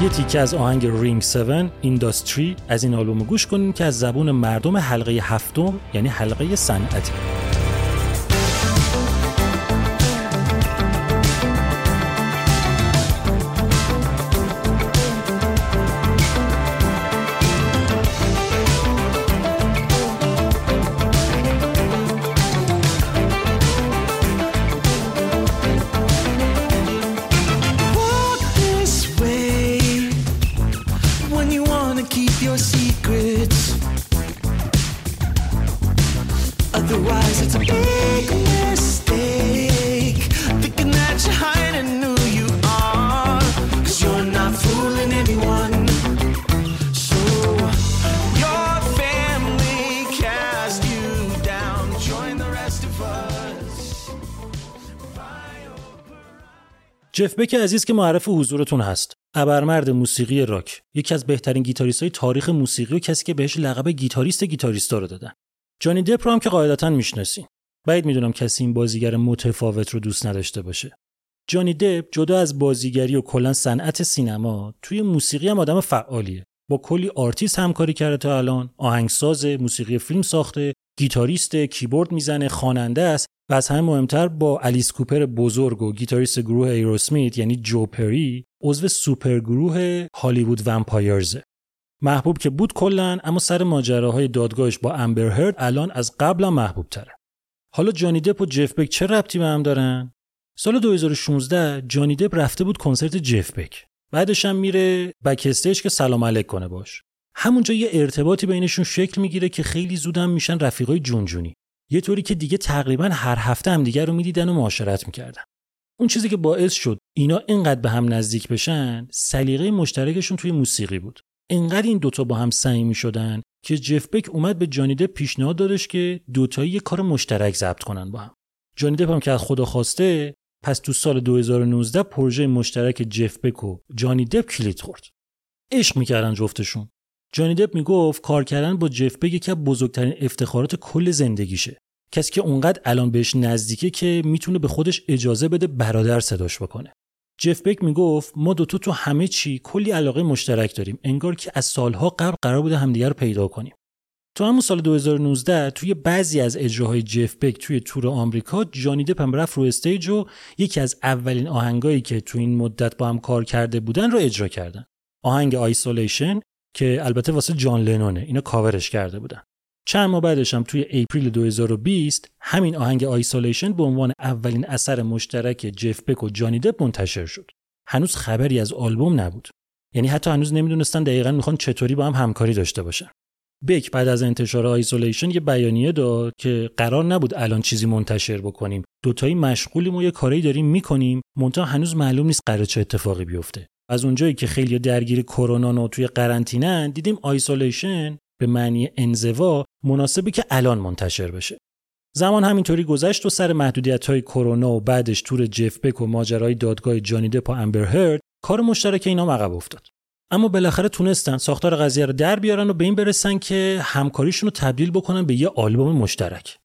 یه تیکه از آهنگ رینگ 7 اینداستری از این آلبوم گوش کنیم که از زبون مردم حلقه هفتم یعنی حلقه صنعتی. جف بک عزیز که معرف حضورتون هست. ابرمرد موسیقی راک. یکی از بهترین گیتاریست های تاریخ موسیقی و کسی که بهش لقب گیتاریست گیتاریستا رو دادن. جانی دپ رو هم که قاعدتا می‌شناسین بعید می‌دونم کسی این بازیگر متفاوت رو دوست نداشته باشه. جانی دپ جدا از بازیگری و کلا صنعت سینما توی موسیقی هم آدم فعالیه. با کلی آرتیست همکاری کرده تا الان آهنگساز موسیقی فیلم ساخته گیتاریست کیبورد می‌زنه خواننده است و از همه مهمتر با الیس کوپر بزرگ و گیتاریست گروه ایروسمیت یعنی جو پری عضو سوپر گروه Hollywood Vampires. محبوب که بود کلا اما سر ماجراهای دادگاهش با امبر هرد الان از قبلا محبوب تره حالا جانی دپ و جف بک چه ربطی به هم دارن؟ سال 2016 جانی دپ رفته بود کنسرت جف بک. بعدش هم میره بک که سلام علیک کنه باش. همونجا یه ارتباطی بینشون شکل می‌گیره که خیلی زودم میشن رفیقای جونجونی. یه طوری که دیگه تقریبا هر هفته هم دیگر رو می‌دیدن و معاشرت می‌کردن. اون چیزی که باعث شد اینا اینقدر به هم نزدیک بشن سلیقه مشترکشون توی موسیقی بود. اینقدر این دوتا با هم صمیمی شدن که جف بک اومد به جانی دپ پیشنهاد دادش که دوتایی یه کار مشترک ضبط کنن با هم. جانی دپ هم که از خدا خواسته پس تو سال 2019 پروژه مشترک جف بک و جانی دپ کلید خورد. عشق می‌کردن جفتشون. جانی دپ می‌گفت کار کردن با جف بک یکی از بزرگترین افتخارات کل زندگیشه. کسی که اونقدر الان بهش نزدیکه که می‌تونه به خودش اجازه بده برادر صداش بکنه. جف بک می‌گفت ما دوتا تو همه چی کلی علاقه مشترک داریم انگار که از سالها قبل قرار بوده همدیگر رو پیدا کنیم. تو همون سال 2019 توی بعضی از اجراهای جف بک توی تور آمریکا جانی دپ هم رفت رو استیج و یکی از اولین آهنگایی که تو این مدت با هم کار کرده بودن رو اجرا کردن. آهنگ Isolation که البته واسه جان لنونه اینو کاورش کرده بودن چند ماه بعدش هم توی April 2020 همین آهنگ Isolation به عنوان اولین اثر مشترک جف بک و جانی دپ منتشر شد. هنوز خبری از آلبوم نبود. یعنی حتی هنوز نمی‌دونستن دقیقا می‌خوان چطوری با هم همکاری داشته باشن. بک بعد از انتشار Isolation یه بیانیه داد که قرار نبود الان چیزی منتشر بکنیم. دوتایی مشغولیم و یه کاری داریم می‌کنیم. منتها هنوز معلوم نیست قراره چه اتفاقی بیفته. از اونجایی که خیلی درگیر کرونا و توی قرنطینه دیدیم Isolation به معنی انزوا مناسبی که الان منتشر بشه. زمان همینطوری گذشت و سر محدودیت های کرونا و بعدش تور جف بک و ماجرای دادگاه جانی دپ و امبر هرد کار مشترک اینا عقب افتاد. اما بالاخره تونستن ساختار قضیه رو در بیارن و به این برسن که همکاریشون رو تبدیل بکنن به یه آلبوم مشترک.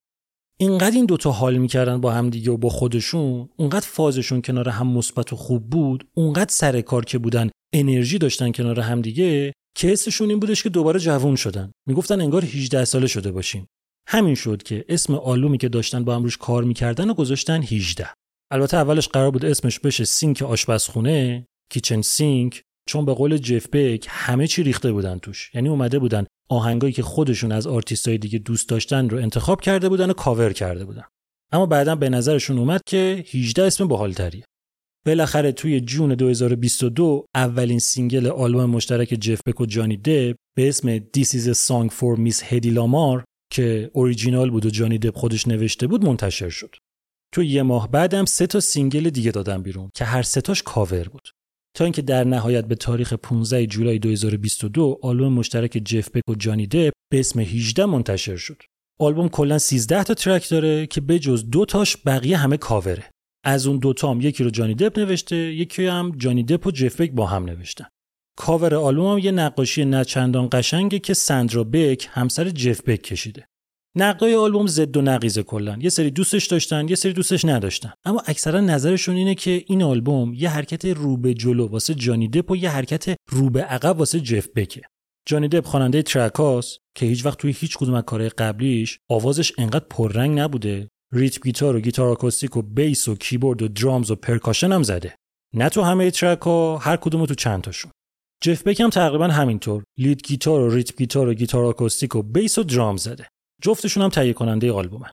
اینقدر این دوتا حال می‌کردن با همدیگه و با خودشون اونقدر فازشون کنار هم مثبت و خوب بود اونقدر سر کار که بودن انرژی داشتن کنار همدیگه که حسشون این بودش که دوباره جوون شدن. می‌گفتن انگار 18 ساله شده باشیم. همین شد که اسم آلبومی که داشتن با هم روش کار می‌کردن و گذاشتن 18 البته اولش قرار بود اسمش بشه سینک آشپزخونه Kitchen Sink چون به قول جف بک همه چی ریخته بودن توش. یعنی اومده بودن آهنگایی که خودشون از آرتیستای دیگه دوست داشتن رو انتخاب کرده بودن و کاور کرده بودن اما بعدا به نظرشون اومد که 18 اسم باحالتریه بالاخره توی June 2022 اولین single آلبوم مشترک جف بک و جانی دپ به اسم This is a song for Miss Hedy Lamarr که اوریجینال بود و جانی دپ خودش نوشته بود منتشر شد. تو یه ماه بعدم سه تا single دیگه دادن بیرون که هر سه تاش کاور بود. تا اینکه در نهایت به تاریخ 15 جولای 2022 آلبوم مشترک جف بک و جانی دپ به اسم 18 منتشر شد. آلبوم کلا 13 تا track داره که به جز دو تاش بقیه همه کاوره. از اون دوتا هم یکی رو جانی دپ نوشته یکی هم جانی دپ و جف بک با هم نوشتن کاور آلبوم یه نقاشی نه‌چندان قشنگه که سندرا بک همسر جف بک کشیده نقدای آلبوم ضد و نقیضه کلا یه سری دوستش داشتن یه سری دوستش نداشتن. اما اکثرا نظرشون اینه که این آلبوم یه حرکت رو به جلو واسه جانی دپ و یه حرکت رو به عقب واسه جف بکه. جانی دپ خواننده track اس که هیچ وقت توی هیچ کدوم از کارهای قبلیش آوازش انقدر پررنگ نبوده. rhythm guitar و گیتار آکوستیک و bass و کیبورد و drums و percussion هم زده. نه تو همه track ها هر کدوم تو چند تاشون. جف بک هم تقریبا همینطور. lead guitar و rhythm guitar و گیتار آکوستیک و bass و درام زده. جفتشون هم تهیه کننده آلبومن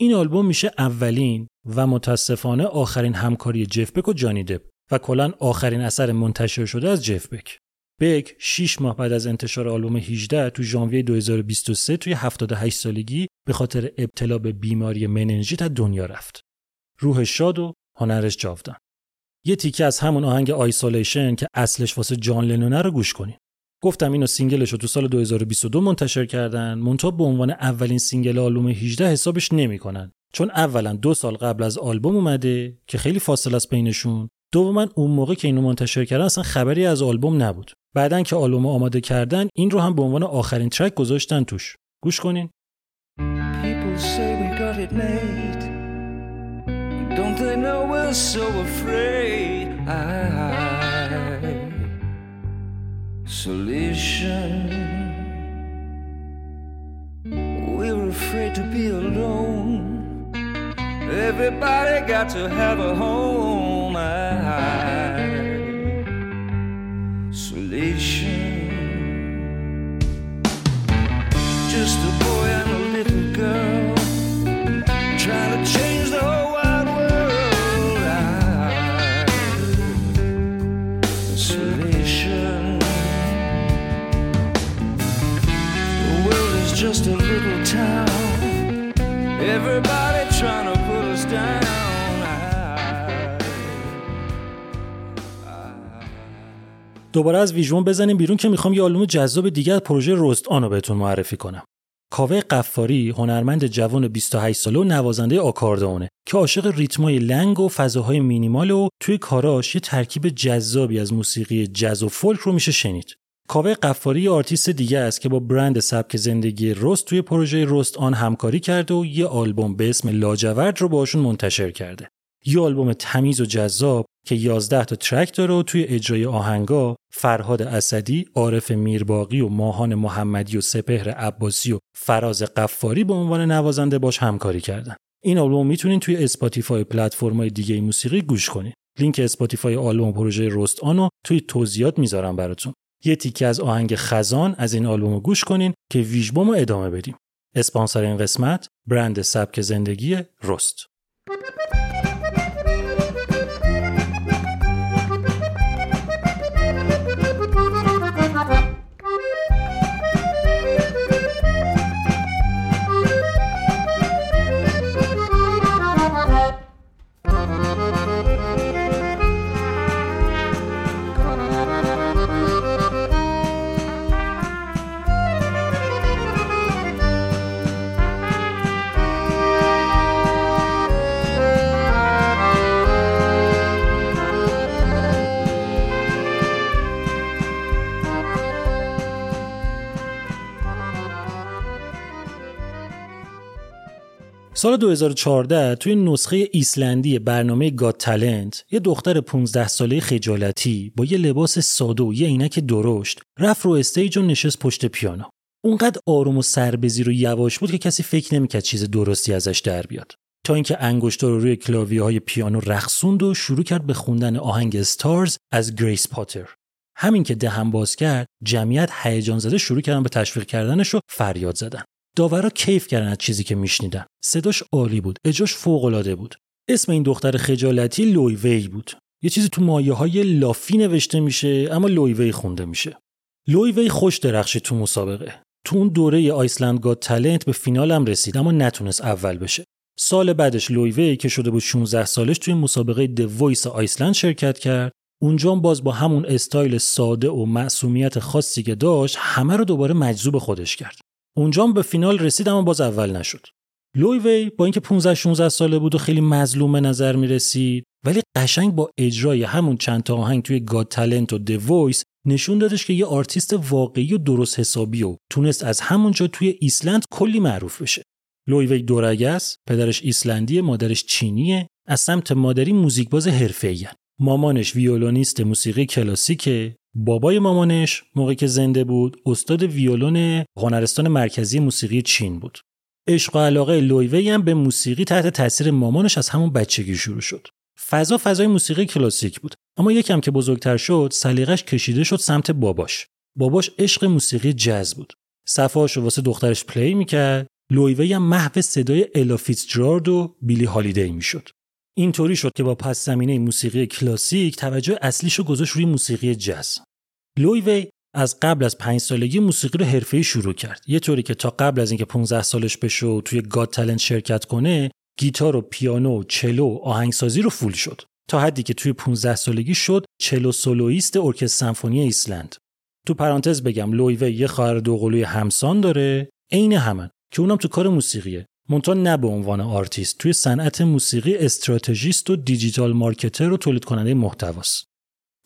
این آلبوم میشه اولین و متاسفانه آخرین همکاری جف بک و جانی دپ و کلا آخرین اثر منتشر شده از جف بک. بک 6 ماه بعد از انتشار آلبوم 18 تو ژانویه 2023 توی 78 سالگی به خاطر ابتلا به بیماری مننژیت از دنیا رفت. روح شاد و هنرش جاودان. یه تیکه از همون آهنگ Isolation که اصلش واسه جان لنونه رو گوش کنین. گفتم اینو single ش رو تو سال 2022 منتشر کردن. منتها به عنوان اولین single آلبوم 18 حسابش نمی‌کنن. چون اولا دو سال قبل از آلبوم اومده که خیلی فاصله است بینشون. دوما اون موقع که اینو منتشر کردن اصلا خبری از آلبوم نبود. بعدن که آلبوم آماده کردن این رو هم به عنوان آخرین track گذاشتن توش. گوش کنین. Don't they know we're so afraid? Isolation. We're afraid to be alone. Everybody got to have a home. Isolation. Everybody trying to put us down. دوباره از ویژبوم بزنیم بیرون که می‌خوام یه آلبوم جذاب دیگر پروژه رست آنو بهتون معرفی کنم. کاوه قفاری هنرمند جوان 28 ساله و نوازنده آکاردئونه که عاشق ریتمای لنگ و فضاهای مینیمال و توی کاراش یه ترکیب جذابی از موسیقی جز و فولک رو میشه شنید. کاوه قفاری آرتیست دیگه است که با برند سبک زندگی رست توی پروژه رست آن همکاری کرده و یه آلبوم به اسم لاجورد رو باشون منتشر کرده. یه آلبوم تمیز و جذاب که 11 تا track داره و توی اجرای آهنگا فرهاد اسدی، عارف میرباقی و ماهان محمدی و سپهر عباسی و فراز قفاری به عنوان نوازنده باش همکاری کردن. این آلبوم می‌تونین توی اسپاتیفای پلتفرم‌های دیگه موسیقی گوش کنید. لینک اسپاتیفای آلبوم پروژه رست آنو توی توضیحات می‌ذارم براتون. یه تیکه از آهنگ خزان از این آلبوم گوش کنین که ویژبوم رو ادامه بدیم. اسپانسر این قسمت برند سبک زندگی رست. سال 2014 توی نسخه ایسلندی برنامه Got Talent یه دختر 15 ساله خجالتی با یه لباس ساده و یه عینک درشت رفت رو stage و نشست پشت پیانو. اونقدر آروم و سربزیر و یواش بود که کسی فکر نمی‌کرد چیز درستی ازش در بیاد. تا اینکه انگشتا رو روی کلاویه های پیانو رقصوند و شروع کرد به خوندن آهنگ Stars از گریس پاتر. همین که دهن باز کرد جمعیت هیجان زده شروع کردن به تشویق کردنش و فریاد زدن. داورا کیف کردن از چیزی که میشنیدن. صداش عالی بود. اجراش فوق العاده بود. اسم این دختر خجالتی لویوی بود. یه چیزی تو مایه های لافی نوشته میشه اما لویوی خونده میشه. لویوی خوش درخشی تو مسابقه. تو اون دوره آیسلند Got Talent به فینال هم رسید اما نتونست اول بشه. سال بعدش لویوی که شده بود 16 سالش توی مسابقه The Voice آیسلند شرکت کرد. اونجا باز با همون استایل ساده و معصومیت خاصی که داشت همه رو دوباره مجذوب خودش کرد. اونجا به فینال رسید اما باز اول نشد. لویوی با اینکه 15 16 ساله بود و خیلی مظلوم به نظر می رسید ولی قشنگ با اجرای همون چند تا آهنگ توی Got Talent و The Voice نشون دادش که یه آرتیست واقعی و درست حسابی و تونست از همونجا توی ایسلند کلی معروف بشه. لویوی دورگه‌س پدرش ایسلندی مادرش چینیه از سمت مادری موزیکباز حرفه‌ای مامانش ویولونیست موسیقی کلاسیکه. بابای مامانش موقعی که زنده بود استاد ویولون هنرستان مرکزی موسیقی چین بود. عشق و علاقه لویوی هم به موسیقی تحت تاثیر مامانش از همون بچگی شروع شد. فضا فضای موسیقی کلاسیک بود اما یکم که بزرگتر شد سلیقش کشیده شد سمت باباش. باباش عشق موسیقی جز بود. صفحه‌هاش واسه دخترش play می‌کرد. لویوی هم محو صدای الا فیتزجرالد و بیلی هالیدی می‌شد. اینطوری شد که با پس زمینه موسیقی کلاسیک توجه اصلیشو گذاشت روی موسیقی جز. لویوی از قبل از پنج سالگی موسیقی رو حرفه‌ای شروع کرد. یه طوری که تا قبل از اینکه 15 سالش بشه و توی Got Talent شرکت کنه، گیتار و پیانو و cello و آهنگسازی رو full شد. تا حدی که توی 15 سالگی شد cello soloist ارکستر سمفونی ایسلند. تو پرانتز بگم لویوی یه خواهر دوقلوی همسان داره، عین همن که اونم تو کار موسیقیه. منتها نه به عنوان آرتیست توی صنعت موسیقی استراتژیست و digital marketer و تولید کننده محتواست.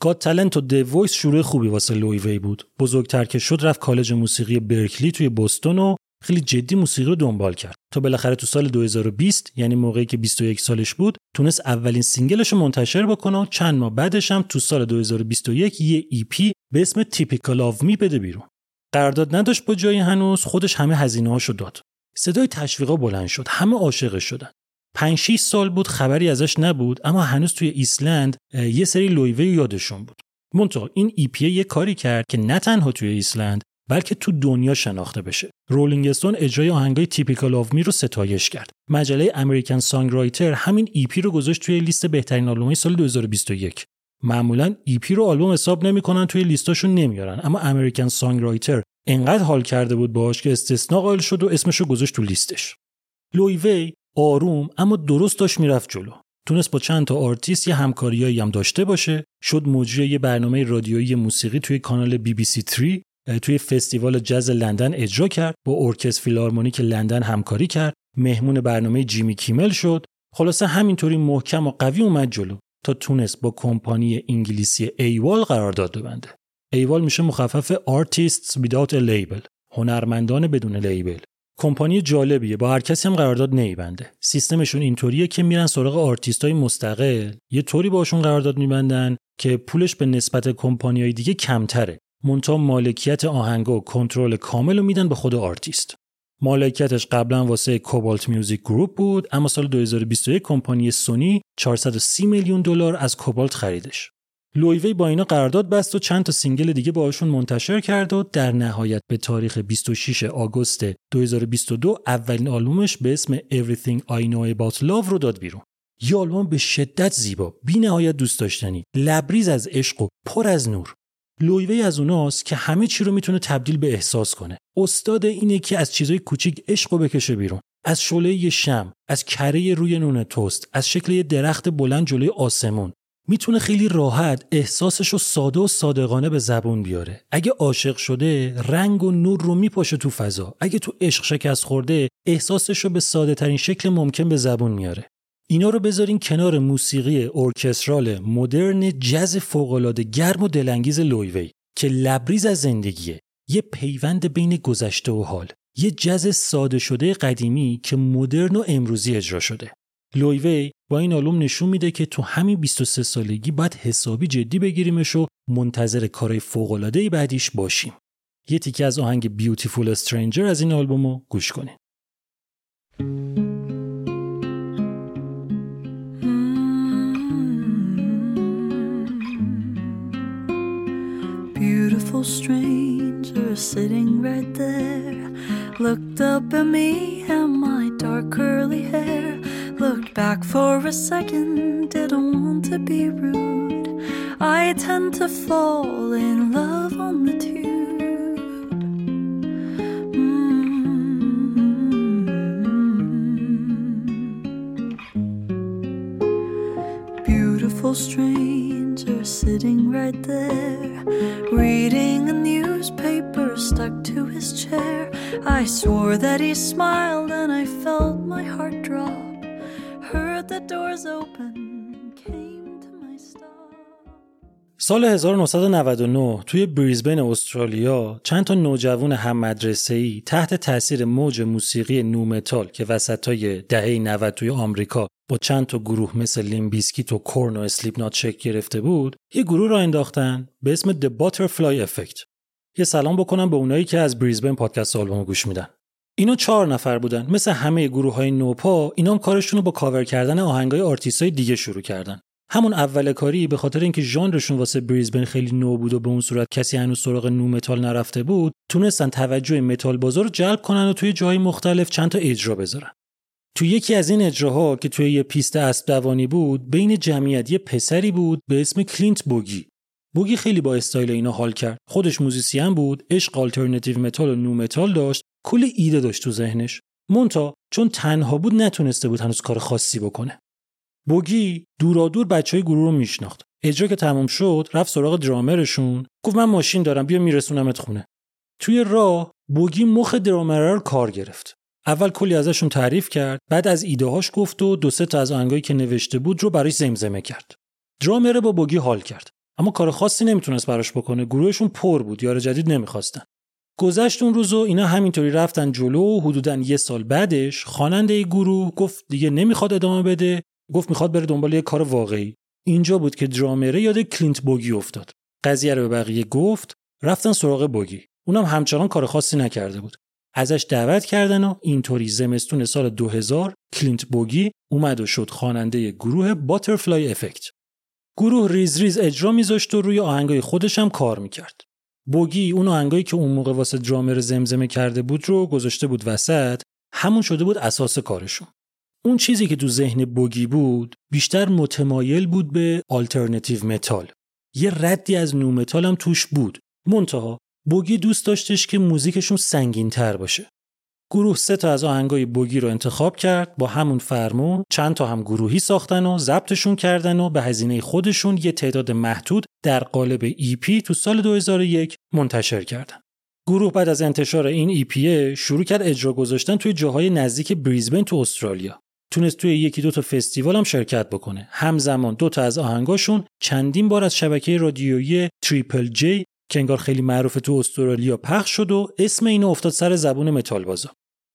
Got Talent و The Voice شروع خوبی واسه لویوی بود. بزرگتر که شد رفت کالج موسیقی برکلی توی بوستون و خیلی جدی موسیقی رو دنبال کرد. تا بالاخره تو سال 2020 یعنی موقعی که 21 سالش بود تونست اولین single ش رو منتشر بکنه و چند ماه بعدش هم تو سال 2021 یه EP به اسم Typical of Me بده بیرون. قرارداد نداشت با جایی هنوز خودش همه هزینه هاشو داد. صدای تشویقا بلند شد. همه عاشقش شدن. 5 6 سال بود خبری ازش نبود اما هنوز توی ایسلند یه سری لویوی یادشون بود. منتها این EP یه کاری کرد که نه تنها توی ایسلند بلکه تو دنیا شناخته بشه. Rolling Stone اجرای آهنگای Typical of Me رو ستایش کرد. مجله American Songwriter همین EP رو گذاشت توی لیست بهترین آلبومای سال 2021 معمولا EP رو آلبوم حساب نمی‌کنن توی لیستاشون نمیارن. اما American Songwriter انقدر حال کرده بود باش که استثنا قائل شد و اسمشو گذاشت تو لیستش. لویوی آروم اما درست داشت می‌رفت جلو. تونست با چند تا آرتیست یه همکاریایی هم داشته باشه. شد مجری یه برنامه رادیویی موسیقی توی کانال بی بی سی 3 توی فستیوال جز لندن اجرا کرد. با ارکستر فیلارمونیک لندن همکاری کرد. مهمون برنامه جیمی کیمل شد. خلاصه همینطوری محکم و قوی اومد جلو تا تونست با کمپانی انگلیسی AWAL قرارداد ببنده. AWAL میشه مخفف Artists Without a Label هنرمندان بدون label. کمپانی جالبیه با هر کسی هم قرارداد نمی‌بنده. سیستمشون اینطوریه که میرن سراغ آرتیست های مستقل یه طوری باشون قرارداد میبندن که پولش به نسبت کمپانی های دیگه کمتره. منتها مالکیت آهنگ و کنترل کامل رو میدن به خود آرتیست. مالکیتش قبلا واسه Kobalt Music Group بود اما سال 2021 کمپانی سونی 430 میلیون دلار از Kobalt خریدش. لویوی با اینا قرارداد بست و چند تا single دیگه باهاشون منتشر کرد و در نهایت به تاریخ 26 آگوست 2022 اولین آلبومش به اسم Everything I Know About Love رو داد بیرون. یه آلبوم به شدت زیبا، بی نهایت دوست داشتنی، لبریز از عشق و پر از نور. لویوی از اوناست که همه چی رو می‌تونه تبدیل به احساس کنه. استاد اینه که از چیزای کوچیک عشق رو بکشه بیرون. از شعله شم، از کره روی نون توست، از شکل درخت بلند جلوی آسمون، می‌تونه خیلی راحت احساسش رو ساده و صادقانه به زبون بیاره. اگه عاشق شده رنگ و نور رو میپاشه تو فضا. اگه تو عشق شکست خورده احساسش رو به ساده ترین شکل ممکن به زبون میاره. اینا رو بذارین کنار موسیقی ارکسترال مدرن جز فوقالعاده گرم و دلانگیز لویوی که لبریز از زندگیه. یه پیوند بین گذشته و حال. یه جز ساده شده قدیمی که مدرن و امروزی اجرا شده. لویوی با این آلبوم نشون میده که تو همین 23 سالگی باید حسابی جدی بگیریمش و منتظر کارهای فوق‌العاده بعدیش باشیم. یه تیکه از آهنگ بیوتیفول استرنجر از این آلبوم رو گوش کنین. Beautiful stranger sitting right there looked up at me and my dark curly hair looked back for a second didn't want to be rude. I tend to fall in love on the tube. Mm Beautiful stranger sitting right there reading a newspaper stuck to his chair. I swore that he smiled and I felt my heart drop heard the doors open came to my stop. سال 1999 توی بریزبن استرالیا چند تا نوجوان هم مدرسه‌ای تحت تاثیر موج موسیقی nu metal که وسطای دهه 90 توی آمریکا با چند تا گروه مثل Limp Bizkit و Korn و Slipknot شکل گرفته بود یه گروه راه انداختن به اسم The Butterfly Effect. یه سلام بکنم به اونایی که از بریزبن پادکست آلبوم گوش میدن. اینا چهار نفر بودن. مثل همه گروه های نوپا اینا هم کارشون رو با کاور کردن آهنگای آرتیست های دیگه شروع کردن. همون اول کاری به خاطر اینکه ژانرشون واسه بریزبن خیلی نو بود و به اون صورت کسی هنوز سراغ nu metal نرفته بود تونستن توجه متال بازار رو جلب کنن و توی جای مختلف چند تا اجرا بذارن. تو یکی از این اجراها که توی یه پیست اسب دوانی بود بین جمعیت یه پسری بود به اسم کلینت بوگی. بوگی خیلی با استایل اینا حال کرد. خودش musician بود عشق alternative metal و nu metal داشت. کلی ایده داشت تو ذهنش. منتها چون تنها بود نتونسته بود هنوز کار خاصی بکنه. بوگی دورادور بچه های گروه رو میشناخت. اجرا که تموم شد رفت سراغ درامرشون. گفت من ماشین دارم بیا میرسونمت خونه. توی راه بوگی مخ درامره رو کار گرفت. اول کلی ازشون تعریف کرد بعد از ایده‌هاش گفت و دو سه تا از آهنگایی که نوشته بود رو براش زمزمه کرد. درامره با بوگی حال کرد. اما کار خاصی نمی‌تونست براش بکنه. گروهشون پر بود یار جدید نمی‌خواستن. گذشت اون روز و اینا همینطوری رفتن جلو و حدودا یه سال بعدش خواننده گروه گفت دیگه نمی‌خواد ادامه بده. گفت می‌خواد بره دنبال یه کار واقعی. اینجا بود که درامره یاد کلینت بوگی افتاد. قضیه رو به بقیه گفت رفتن سراغ بوگی. اونم همچنان کار خاصی نکرده بود. ازش دعوت کردن و اینطوری زمستون سال 2000 کلینت بوگی اومد و شد خواننده گروه Butterfly Effect گروه ریز ریز اجرا میذاشت و روی آهنگای خودش هم کار می‌کرد. بوگی اون آهنگایی که اون موقع واسه درامر زمزمه کرده بود رو گذاشته بود وسط همون شده بود اساس کارشون. اون چیزی که تو ذهن بوگی بود بیشتر متمایل بود به alternative metal یه ردی از nu metal هم توش بود. منتها بوگی دوست داشتش که موزیکشون سنگین تر باشه. گروه سه تا از آهنگای بوگی رو انتخاب کرد با همون فرمون چند تا هم گروهی ساختن و ضبطشون کردن و به هزینه خودشون یه تعداد محدود در قالب EP تو سال 2001 منتشر کردن. گروه بعد از انتشار این EP شروع کرد اجرا گذاشتن توی جاهای نزدیک بریزبن تو استرالیا. تونست توی یکی دو تا فستیوال هم شرکت بکنه. همزمان دو تا از آهنگاشون چندین بار از شبکه رادیویی Triple J که انگار خیلی معروف تو استرالیا پخش شد و اسم اینا افتاد سر زبون متال بازا.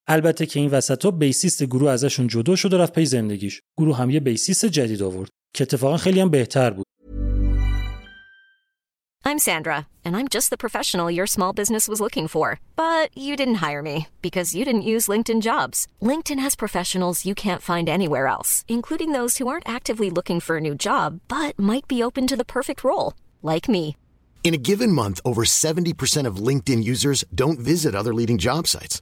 البته که این وسط ها bassist گروه ازشون جدا شد و رفت پی زندگیش. گروه هم یه bassist جدید آورد که اتفاقا خیلی هم بهتر بود. I'm Sandra, and I'm just the professional your small business was looking for. But you didn't hire me because you didn't use LinkedIn jobs. LinkedIn has professionals you can't find anywhere else, including those who aren't actively looking for a new job but might be open to the perfect role, like me. In a given month, over 70% of LinkedIn users don't visit other leading job sites.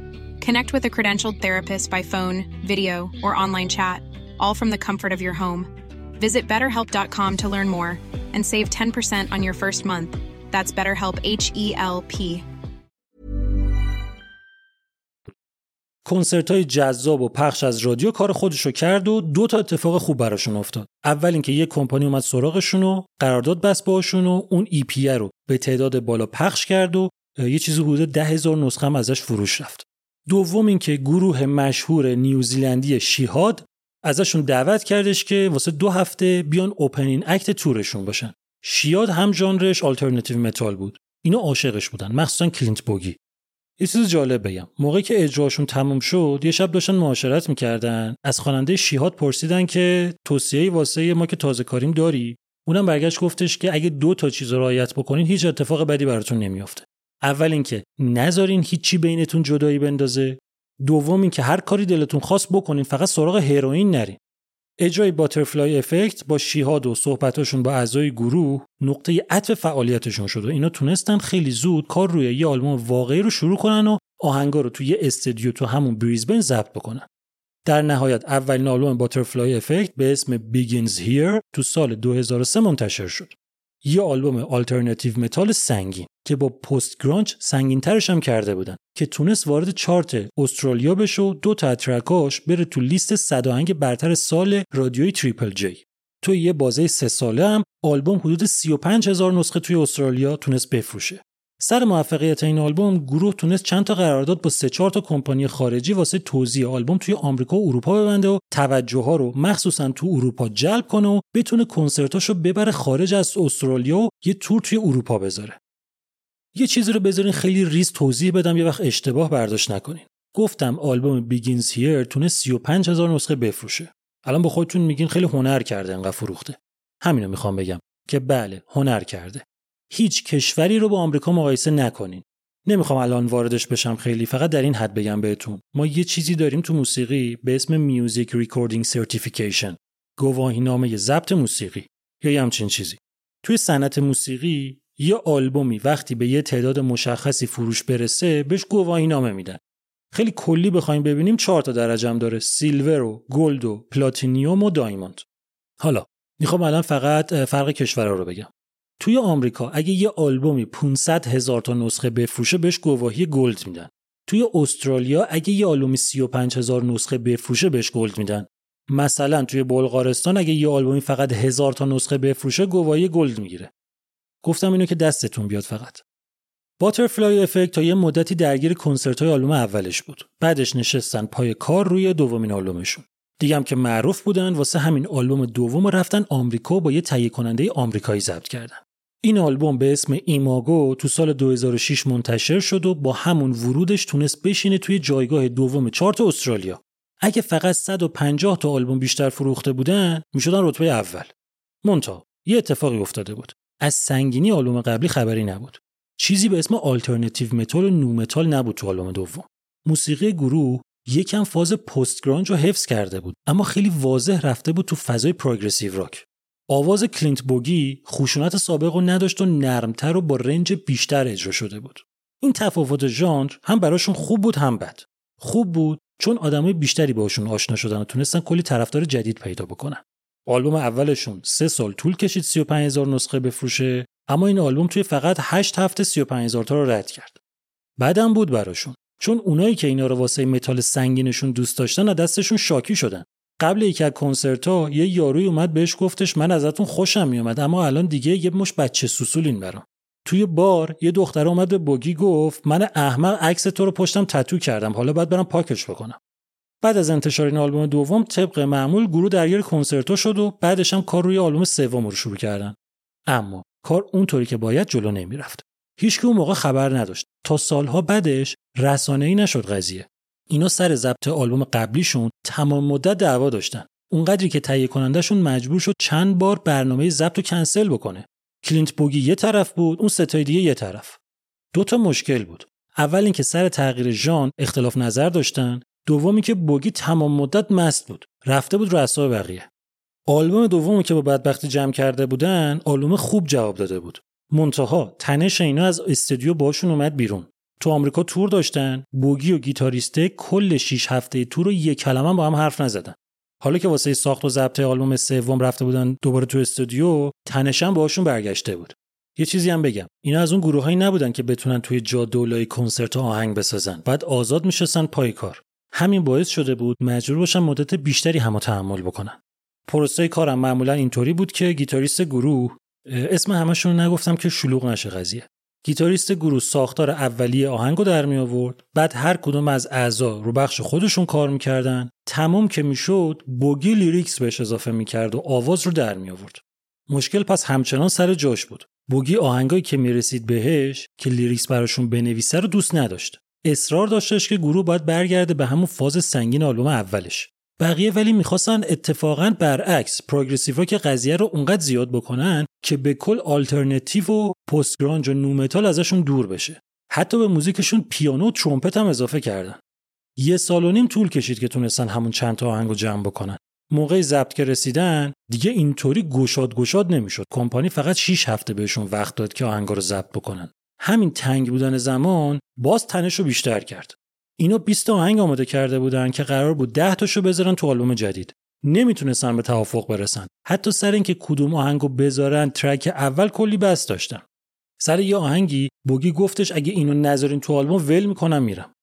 Connect with a credentialed therapist by phone, video, or online chat, all from the comfort of your home. Visit betterhelp.com to learn more and save 10% on your first month. That's BetterHelp H E L P. کنسرت های جذاب و پخش از رادیو کار خودشو کرد و دو تا اتفاق خوب براشون افتاد. اول اینکه یک کمپانی اومد سراغشون و قرارداد بست باشون و اون ای پی رو به تعداد بالا پخش کرد و یه چیزی حدود ده هزار نسخه هم ازش فروش رفت. دوم اینکه گروه مشهور نیوزیلندی شیهاد ازشون دعوت کردش که واسه دو هفته بیان opening act تورشون باشن. Shihad هم ژانرش alternative metal بود. اینا عاشقش بودن مخصوصا کلینت بوگی. یه چیز جالب بگم موقعی که اجراشون تموم شد یه شب داشتن معاشرت می‌کردن از خواننده Shihad پرسیدن که توصیه واسه ما که تازه کاریم داری اونم برگشت گفتش که اگه دو تا چیز رعایت بکنین هیچ اتفاق بدی براتون نمیافته اول اینکه نذارین هیچی بینتون جدایی بندازه. دوم اینکه هر کاری دلتون خواست بکنین فقط سراغ هروئین نرین. اجرای Butterfly Effect با Shihad و صحبتاشون با اعضای گروه نقطه عطف فعالیتشون شد و اینا تونستن خیلی زود کار روی یه آلبوم واقعی رو شروع کنن و آهنگا رو توی یه استودیو تو همون بریزبن ضبط بکنن. در نهایت اولین آلبوم Butterfly Effect به اسم Begins Here تو سال 2003 منتشر شد. یه آلبوم alternative metal سنگین که با post-grunge سنگین ترش هم کرده بودن که تونست وارد چارت استرالیا بشه و دو تا track اش بره تو لیست صد آهنگ برتر سال رادیوی Triple J. تو یه بازه سه ساله هم آلبوم حدود 35 هزار نسخه توی استرالیا تونست بفروشه. سر موفقیت این آلبوم گروه تونست چند تا قرارداد با سه چهار تا کمپانی خارجی واسه توزیع آلبوم توی آمریکا و اروپا ببنده و توجه ها رو مخصوصا تو اروپا جلب کنه و بتونه کنسرتاشو ببره خارج از استرالیا و یه تور توی اروپا بذاره. یه چیزی رو بذارین خیلی ریز توضیح بدم یه وقت اشتباه برداشت نکنین. گفتم آلبوم Begins Here تونسته 35 هزار نسخه بفروشه. الان با خودتون میگین خیلی هنر کرده انقدر فروخته. همینو می‌خوام بگم که بله هنر کرده. هیچ کشوری رو با آمریکا مقایسه نکنین. نمی‌خوام الان واردش بشم خیلی فقط در این حد بگم بهتون. ما یه چیزی داریم تو موسیقی به اسم music recording certification گواهی نامه ضبط موسیقی یا یه همچین چیزی. توی صنعت موسیقی یه آلبومی وقتی به یه تعداد مشخصی فروش برسه بهش گواهی نامه میدن. خیلی کلی بخوایم ببینیم چهار تا درجه هم داره. silver و gold و platinum و diamond حالا می‌خوام الان فقط فرق کشورها رو بگم. توی آمریکا اگه یه آلبومی 500 هزار تا نسخه بفروشه بهش گواهی gold میدن. توی استرالیا اگه یه آلبومی 35 هزار نسخه بفروشه بهش gold میدن. مثلا توی بلغارستان اگه یه آلبومی فقط هزار تا نسخه بفروشه گواهی gold می‌گیره. گفتم اینو که دستتون بیاد فقط. باترفلای افکت تا یه مدتی درگیر کنسرت های آلبوم اولش بود. بعدش نشستن پای کار روی دومین آلبومشون. دیگه هم که معروف بودن واسه همین آلبوم دوم رفتن آمریکا با یه تهیه کننده آمریکایی ضبط کردن. این آلبوم به اسم ایماگو تو سال 2006 منتشر شد و با همون ورودش تونست بشینه توی جایگاه دوم چارت استرالیا. اگه فقط 150 تا آلبوم بیشتر فروخته بودن می‌شدن رتبه اول. منتها یه اتفاقی افتاده بود. از سنگینی آلبوم قبلی خبری نبود. چیزی به اسم alternative metal و nu metal نبود تو آلبوم دوم. موسیقی گروه یکم فاز post-grunge رو حفظ کرده بود اما خیلی واضح رفته بود تو فضای progressive rock. آواز کلینت بوگی خشونت سابق رو نداشت و نرمتر و با range بیشتر اجرا شده بود. این تفاوت ژانر هم براشون خوب بود هم بد. خوب بود چون آدمای بیشتری باشون آشنا شدن و تونستن کلی طرفدار جدید پیدا بکنن. آلبوم اولشون سه سال طول کشید 35 هزار نسخه بفروشه اما این آلبوم توی فقط 8 هفته 35 هزار تا رو رد کرد. بعدم بود براشون چون اونایی که اینا رو واسه متال سنگینشون دوست داشتن از دستشون شاکی شدن. قبل یکی از کنسرتا یه یاروی اومد بهش گفتش من ازتون خوشم میومد اما الان دیگه یه مش بچه سوسولین برام. توی بار یه دختر اومد به بوگی گفت من احمق عکس تو رو پشتم تتو کردم حالا باید برم پاکش بکنم. بعد از انتشار این آلبوم دوم طبق معمول گروه درگیر کنسرتا شد و بعدش هم کار روی آلبوم سوم رو شروع کردن. اما کار اونطوری که باید جلو نمی‌رفت. هیچکی اون موقع خبر نداشت. تا سالها بعدش رسانه ای نشد قضیه. اینا سر ضبط آلبوم قبلیشون تمام مدت دعوا داشتن. اونقدری که تهیه کنندهشون مجبور شد چند بار برنامه ضبط رو کنسل بکنه. کلینت بوگی یه طرف بود اون سه تای دیگه یه طرف. دو تا مشکل بود. اول اینکه سر تغییر ژان اختلاف نظر داشتن. دومی که بوگی تمام مدت مست بود. رفته بود رو اعصاب بقیه. آلبوم دومی که با بدبختی جمع کرده بودن آلبوم خوب جواب داده بود. منتها تنش اینا از استودیو باشون اومد بیرون. تو آمریکا تور داشتن. بوگی و گیتاریسته کل 6 هفته تور رو یک کلمه با هم حرف نزدن. حالا که واسه ساخت و ضبط آلبوم سوم رفته بودن دوباره تو استودیو تنشم باهاشون برگشته بود. یه چیزی هم بگم. اینا از اون گروهایی نبودن که بتونن توی جا کنسرت آهنگ بسازن. بعد آزاد میشستن پای کار. همین باعث شده بود مجبور باشن مدت بیشتری هم تحمل بکنن. پروسه کارم معمولا اینطوری بود که گیتاریست گروه اسم همشون نگفتم که شلوغ نشه قضیه. گیتاریست گروه ساختار اولیه آهنگو در می آورد. بعد هر کدوم از اعضا رو بخش خودشون کار می‌کردن. تمام که می‌شد بوگی lyrics بهش اضافه می‌کرد و آواز رو در می آورد. مشکل پس همچنان سر جاش بود. بوگی آهنگایی که می‌رسید بهش که lyrics براشون بنویسه رو دوست نداشت. اصرار داشتش که گروه باید برگرده به همون فاز سنگین آلبوم اولش. بقیه ولی می‌خواستن اتفاقا برعکس progressive ی قضیه رو اونقدر زیاد بکنن که به کل آلترنتیو و post-grunge و nu metal ازشون دور بشه. حتی به موزیکشون پیانو و ترومپت هم اضافه کردن. یه سال و نیم طول کشید که تونستن همون چند تا آهنگو جمع بکنن. موقع ضبط که رسیدن دیگه اینطوری گشاد گشاد نمی‌شد. کمپانی فقط 6 هفته بهشون وقت داد که آهنگا رو ضبط بکنن. همین تنگ بودن زمان باز تنش رو بیشتر کرد. اینا 20 تا آهنگ آماده کرده بودن که قرار بود 10 تاشو بذارن تو آلبوم جدید. نمی‌تونستن به توافق برسن. حتی سر اینکه کدوم آهنگو بذارن ترک اول کلی بس داشتن. سر یه آهنگی بوگی گفتش اگه اینو نذارین تو آلبوم ول می‌کنم میرم.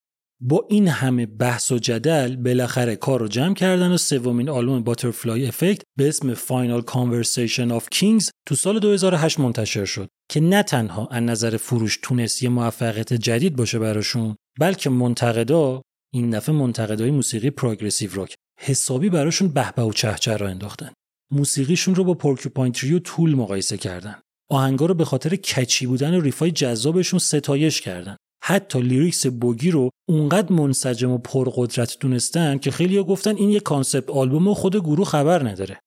با این همه بحث و جدل بالاخره کار رو جمع کردن و سومین آلبوم Butterfly Effect به اسم Final Conversation of Kings تو سال 2008 منتشر شد. که نه تنها از نظر فروش تونست یه موفقیت جدید باشه براشون بلکه منتقدا این دفعه منتقدای موسیقی progressive rock حسابی براشون به‌به و چه‌چه راه انداختن. موسیقیشون رو با Porcupine Tree و Tool مقایسه کردن. آهنگا رو به خاطر catchy بودن و riff ای جذابشون ستایش کردن. حتی lyrics بوگی رو اونقدر منسجم و پرقدرت دونستن که خیلی گفتن این یه concept album ه و خود گروه خبر نداره.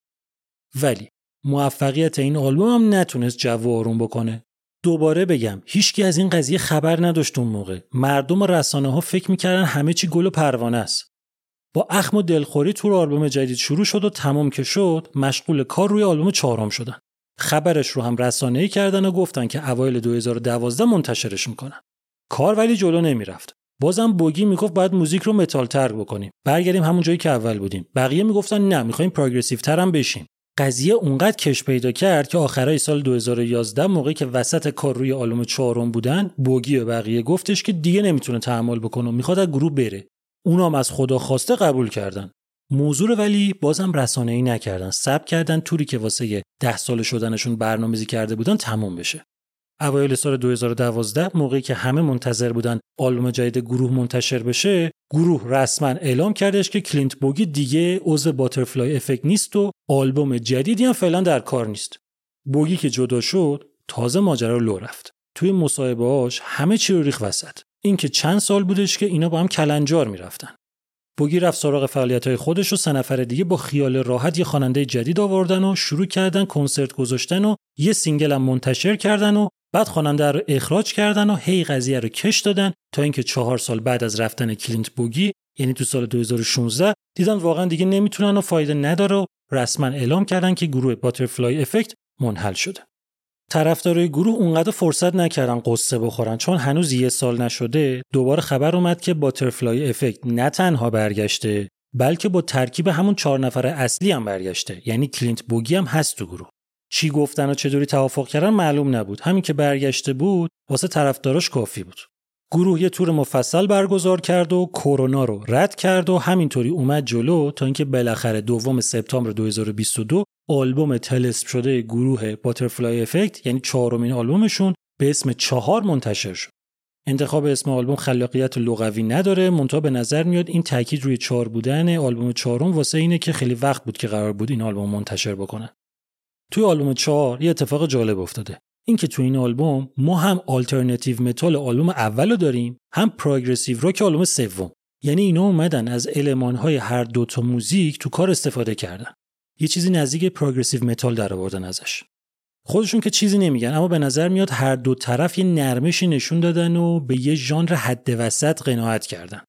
ولی موفقیت این آلبوم هم نتونست جو رو آروم بکنه. دوباره بگم هیچکی از این قضیه خبر نداشت اون موقع. مردم و رسانه ها فکر می‌کردن همه چی گل و پروانه است. با اخم و دلخوری تور آلبوم جدید شروع شد و تمام که شد مشغول کار روی آلبوم چهارم شدن. خبرش رو هم رسانه ای کردن و گفتن که اوایل 2012 منتشرش می‌کنن. کار ولی جلو نمی‌رفت. بازم بوگی می‌گفت باید موزیک رو متال تر بکنیم. برگردیم همون جایی که اول بودیم. بقیه می‌گفتن نه می‌خوایم پروگرسیو تر هم بشیم. قضیه اونقدر کش پیدا کرد که آخرای سال 2011 موقعی که وسط کار روی آلبوم چهارم بودن بوگی و بقیه گفتش که دیگه نمی‌تونه تحمل بکنه و می‌خواد از گروه بره. اونام از خدا خواسته قبول کردن. موضوع رو ولی بازم رسانه ای نکردن. سب کردن توری که واسه ده سال شدنشون برنامه‌ریزی کرده بودن تموم بشه. اوایل سال 2012 موقعی که همه منتظر بودن آلبوم جدید گروه منتشر بشه گروه رسما اعلام کردش که کلینت بوگی دیگه عضو Butterfly Effect نیست و آلبوم جدیدی هم فعلا در کار نیست. بوگی که جدا شد تازه ماجرا لو رفت. توی مصاحبه‌هاش همه چی رو ریخت وسط. اینکه چند سال بودش که اینا با هم کلنجار می‌رفتن. بوگی رفت سراغ فعالیت های خودش و سه نفر دیگه با خیال راحت یه خواننده جدید آوردن و شروع کردن کنسرت گذاشتن و یه single هم منتشر کردن و بعد خواننده رو اخراج کردن و هی قضیه رو کش دادن تا اینکه چهار سال بعد از رفتن کلینت بوگی یعنی تو سال 2016 دیدن واقعا دیگه نمی‌تونن و فایده نداره و رسما اعلام کردن که گروه Butterfly Effect منحل شده. طرفدارای گروه اونقدر فرصت نکردن غصه بخورن چون هنوز یه سال نشده دوباره خبر اومد که Butterfly Effect نه تنها برگشته بلکه با ترکیب همون چهار نفر اصلی هم برگشته یعنی کلینت بوگی هم هست تو گروه چی گفتن و چطوری توافق کردن معلوم نبود همین که برگشته بود واسه طرفداراش کافی بود گروه یه تور مفصل برگزار کرد و کرونا رو رد کرد و همینطوری اومد جلو تا اینکه بالاخره دوم سپتامبر 2022 آلبوم تلسپ شده گروه باترفلای افکت یعنی چهارمین آلبومشون به اسم چهار منتشر شد. انتخاب اسم آلبوم خلاقیت لغوی نداره منتها به نظر میاد این تاکید روی چهار بودن آلبوم چهارم واسه اینه که خیلی وقت بود که قرار بود این آلبوم منتشر بکنن. توی آلبوم چهار یه اتفاق جالب افتاده. اینکه تو این آلبوم ما هم alternative metal آلبوم اول رو داریم هم progressive rock آلبوم سوم. یعنی اینا اومدن از المانهای هر دو تا موزیک تو کار استفاده کردن. یه چیزی نزدیک progressive metal در آوردن ازش. خودشون که چیزی نمیگن اما به نظر میاد هر دو طرف یه نرمشی نشون دادن و به یه ژانر حد وسط قناعت کردن.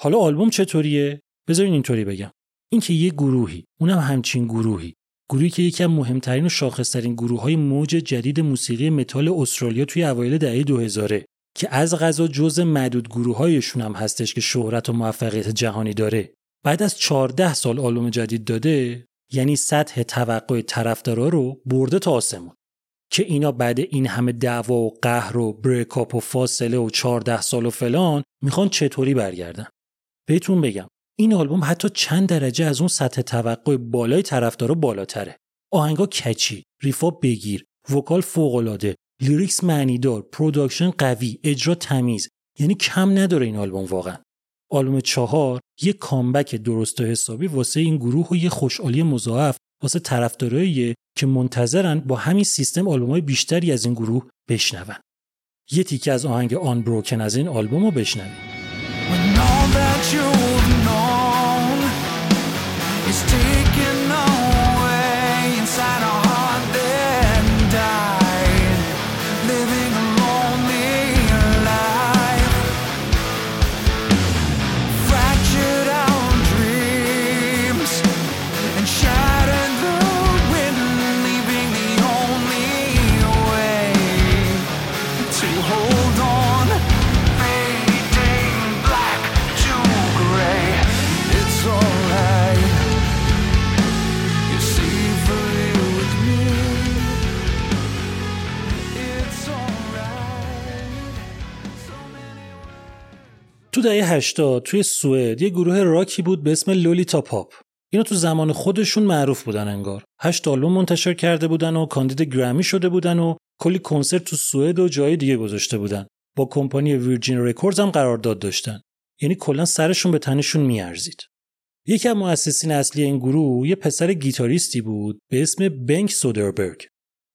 حالا آلبوم چطوریه؟ بذارین اینطوری بگم. اینکه یه گروهی اونم همچین گروهی گروهی که یکی از مهمترین و شاخصترین گروه های موج جدید موسیقی متال استرالیا توی اوایل دهه 2000 که از غذا جز معدود گروه هایشون هم هستش که شهرت و موفقیت جهانی داره. بعد از 14 سال آلبوم جدید داده یعنی سطح توقع طرفدارا رو برده تا آسمون که اینا بعد این همه دعوا و قهر و بریکاپ و فاصله و 14 سال و فلان می‌خوان چطوری برگردن؟ بهتون بگم این آلبوم حتی چند درجه از اون سطح توقع بالای طرفدارا بالاتره. آهنگا catchy riff ا بگیر vocal فوقالعاده lyrics معنیدار production قوی اجرا تمیز یعنی کم نداره این آلبوم واقعا. آلبوم چهار یه comeback درست و حسابی واسه این گروه و یه خوشحالی مضاعف واسه طرفدارایی که منتظرن با همین سیستم آلبومای بیشتری از این گروه بشنون. یه تیکه از آهنگ آن بروکن از این آلبوم رو بشنویم It's true. تو دهه 80 توی سوئد یه گروه راکی بود به اسم Lolita Pop اینا تو زمان خودشون معروف بودن انگار. هشت آلبوم منتشر کرده بودن و کاندید گرمی شده بودن و کلی کنسرت تو سوئد و جای دیگه گذاشته بودن. با کمپانی Virgin Records هم قرارداد داشتن. یعنی کلا سرشون به تنشون میارزید. یکی از مؤسسین اصلی این گروه یه پسر گیتاریستی بود به اسم بنک سودربرگ.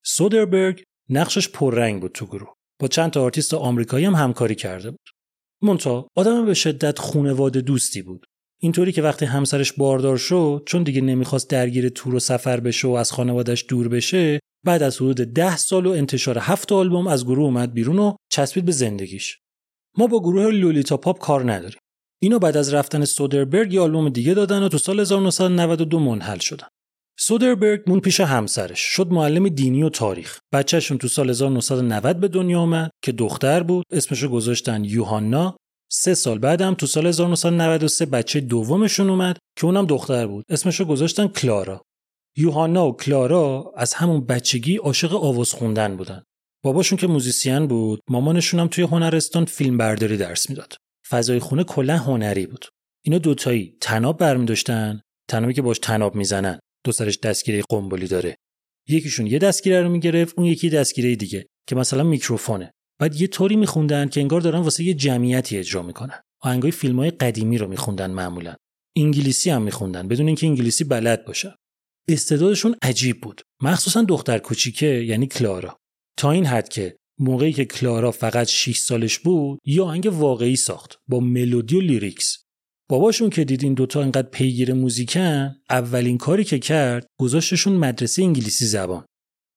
سودربرگ نقشش پررنگ بود تو گروه. با چند تا آرتیست آمریکایی هم همکاری کرده بود. منتها آدم به شدت خونواده دوستی بود. اینطوری که وقتی همسرش باردار شد چون دیگه نمی‌خواست درگیر تور و سفر بشه و از خانوادش دور بشه بعد از حدود ده سال و انتشار هفت آلبوم از گروه اومد بیرون و چسبید به زندگیش. ما با گروه Lolita Pop کار نداریم. اینا بعد از رفتن سودربرگ یه آلبوم دیگه دادن و تو سال 1992 منحل شدن. سودربرگ موند پیش همسرش. شد معلم دینی و تاریخ. بچهشون تو سال 1990 به دنیا اومد که دختر بود. اسمشو گذاشتن یوهانا. سه سال بعدم تو سال 1993 بچه دومشون اومد که اونم دختر بود. اسمشو گذاشتن کلارا. یوهانا و کلارا از همون بچگی عاشق آواز خوندن بودن. باباشون که موزیسین بود مامانشون هم توی هنرستان فیلم برداری درس می‌داد. فضای خونه کلا هنری بود. اینا دوتایی تناب برمی داشتن تنابی که باش تناب می‌زنن. دو سرش دستگیره قنبلی داره. یکیشون یه دستگیره رو می‌گرفت اون یکی دستگیره دیگه که مثلا میکروفونه. بعد یه طوری میخوندن که انگار دارن واسه یه جمعیتی اجرا می‌کنن. آهنگای فیلم های قدیمی رو میخوندن معمولا. انگلیسی هم میخوندن بدون اینکه انگلیسی بلد باشن استعدادشون عجیب بود. مخصوصا دختر کوچیکه یعنی کلارا. تا این حد که موقعی که کلارا فقط 6 سالش بود یه آهنگ واقعی ساخت با ملودی و لیریکس. باباشون که دید این دوتا انقدر پیگیر موزیکن اولین کاری که کرد گذاشتشون مدرسه انگلیسی زبان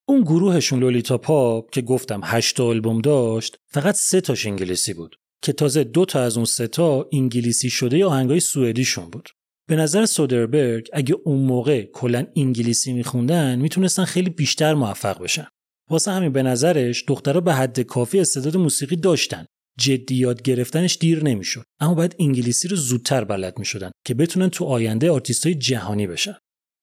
اون گروهشون Lolita Pop که گفتم هشت آلبوم داشت فقط سه تاش انگلیسی بود که تازه دو تا از اون سه تا انگلیسی شده‌ی آهنگای سوئدیشون بود. به نظر سودربرگ اگه اون موقع کلا انگلیسی میخوندن می‌تونستن خیلی بیشتر موفق بشن. واسه همین به نظرش دخترها به حد کافی استعداد موسیقی داشتن. جدی یاد گرفتنش دیر نمی‌شد. اما باید انگلیسی رو زودتر بلد می‌شدن که بتونن تو آینده آرتیستای جهانی بشن.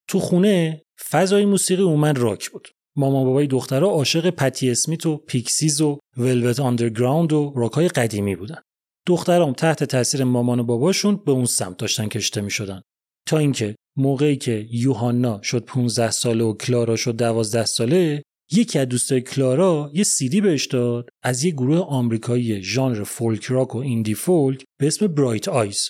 تو خونه فضای موسیقی عمدتا راک بود. مامان بابای دخترها عاشق پتی اسمیت و Pixies و Velvet Underground و راکای قدیمی بودن. دخترام تحت تاثیر مامان و باباشون به اون سمت داشتن کشیده می شدن. تا اینکه موقعی که یوهانا شد 15 ساله و کلارا شد 12 ساله یکی از دوستای کلارا یه سیدی بهش داد از یه گروه آمریکایی ژانر folk rock و indie folk به اسم Bright Eyes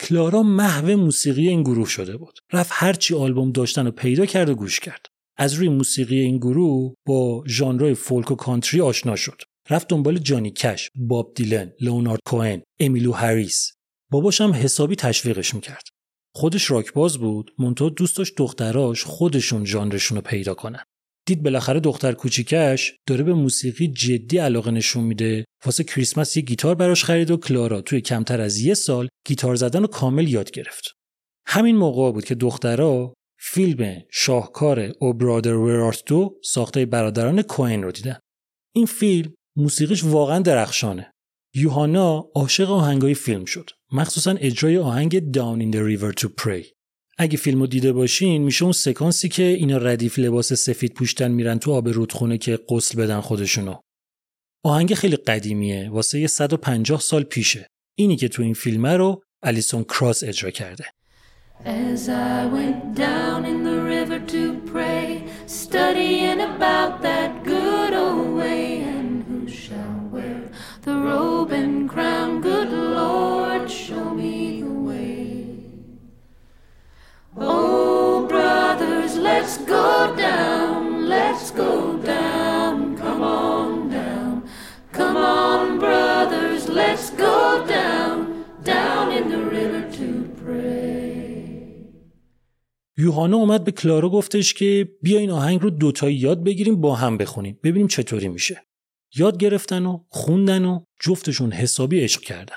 کلارا محو موسیقی این گروه شده بود رفت هرچی آلبوم داشتن و پیدا کرد و گوش کرد از روی موسیقی این گروه با ژانرهای فولک و کانتری آشنا شد رفت دنبال جانی کش، باب دیلن، لئونارد کوهن، امیلو هریس. باباش هم حسابی تشویقش می‌کرد. خودش راکباز بود، منتها دوست داشت دختراش خودشون ژانرشون رو پیدا کنن. دید بالاخره دختر کوچیکش داره به موسیقی جدی علاقه نشون میده. واسه کریسمس یه گیتار براش خرید و کلارا توی کمتر از یه سال گیتار زدن رو کامل یاد گرفت. همین موقع بود که دخترها فیلم شاهکار او برادر ورارت دو ساخته برادران کوین رو دیدن. این فیلم موسیقیش واقعا درخشانه. یوهانا عاشق آهنگای فیلم شد. مخصوصا اجرای آهنگ Down in the River to Pray. اگه فیلمو دیده باشین میشه اون سکانسی که اینا ردیف لباس سفید پوشتن میرن تو آب رودخونه که غسل بدن خودشونو. آهنگ خیلی قدیمیه واسه یه 150 سال پیشه. اینی که تو این فیلم رو الیسون کراس اجرا کرده. As I went down in the river to pray, studying about that good old way, and who shall wear the robe and crown? Oh, brothers, let's go down, let's go down, come on down, come on, brothers, let's go down, down in the river to pray. یوهانا اومد به کلارا گفتش که بیا این آهنگ رو دوتایی یاد بگیریم با هم بخونیم ببینیم چطوری میشه. یاد گرفتن و خوندن و جفتشون حسابی عشق کردن.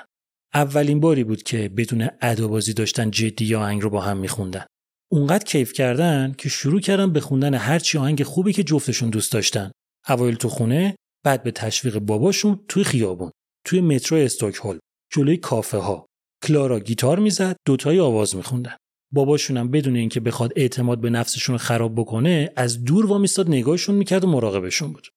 اولین باری بود که بدون ادابازی داشتن جدی آهنگ رو با هم میخوندن. اونقدر کیف کردن که شروع کردن به خوندن هرچی آهنگ خوبی که جفتشون دوست داشتن. اوایل تو خونه بعد به تشویق باباشون توی خیابون توی مترو استکهلم جلوی کافه ها کلارا گیتار می‌زد دوتایی آواز میخوندن. باباشونم بدون اینکه بخواد اعتماد به نفسشون خراب بکنه از دور وامیستاد نگاهشون می‌کرد و مراقبشون بود.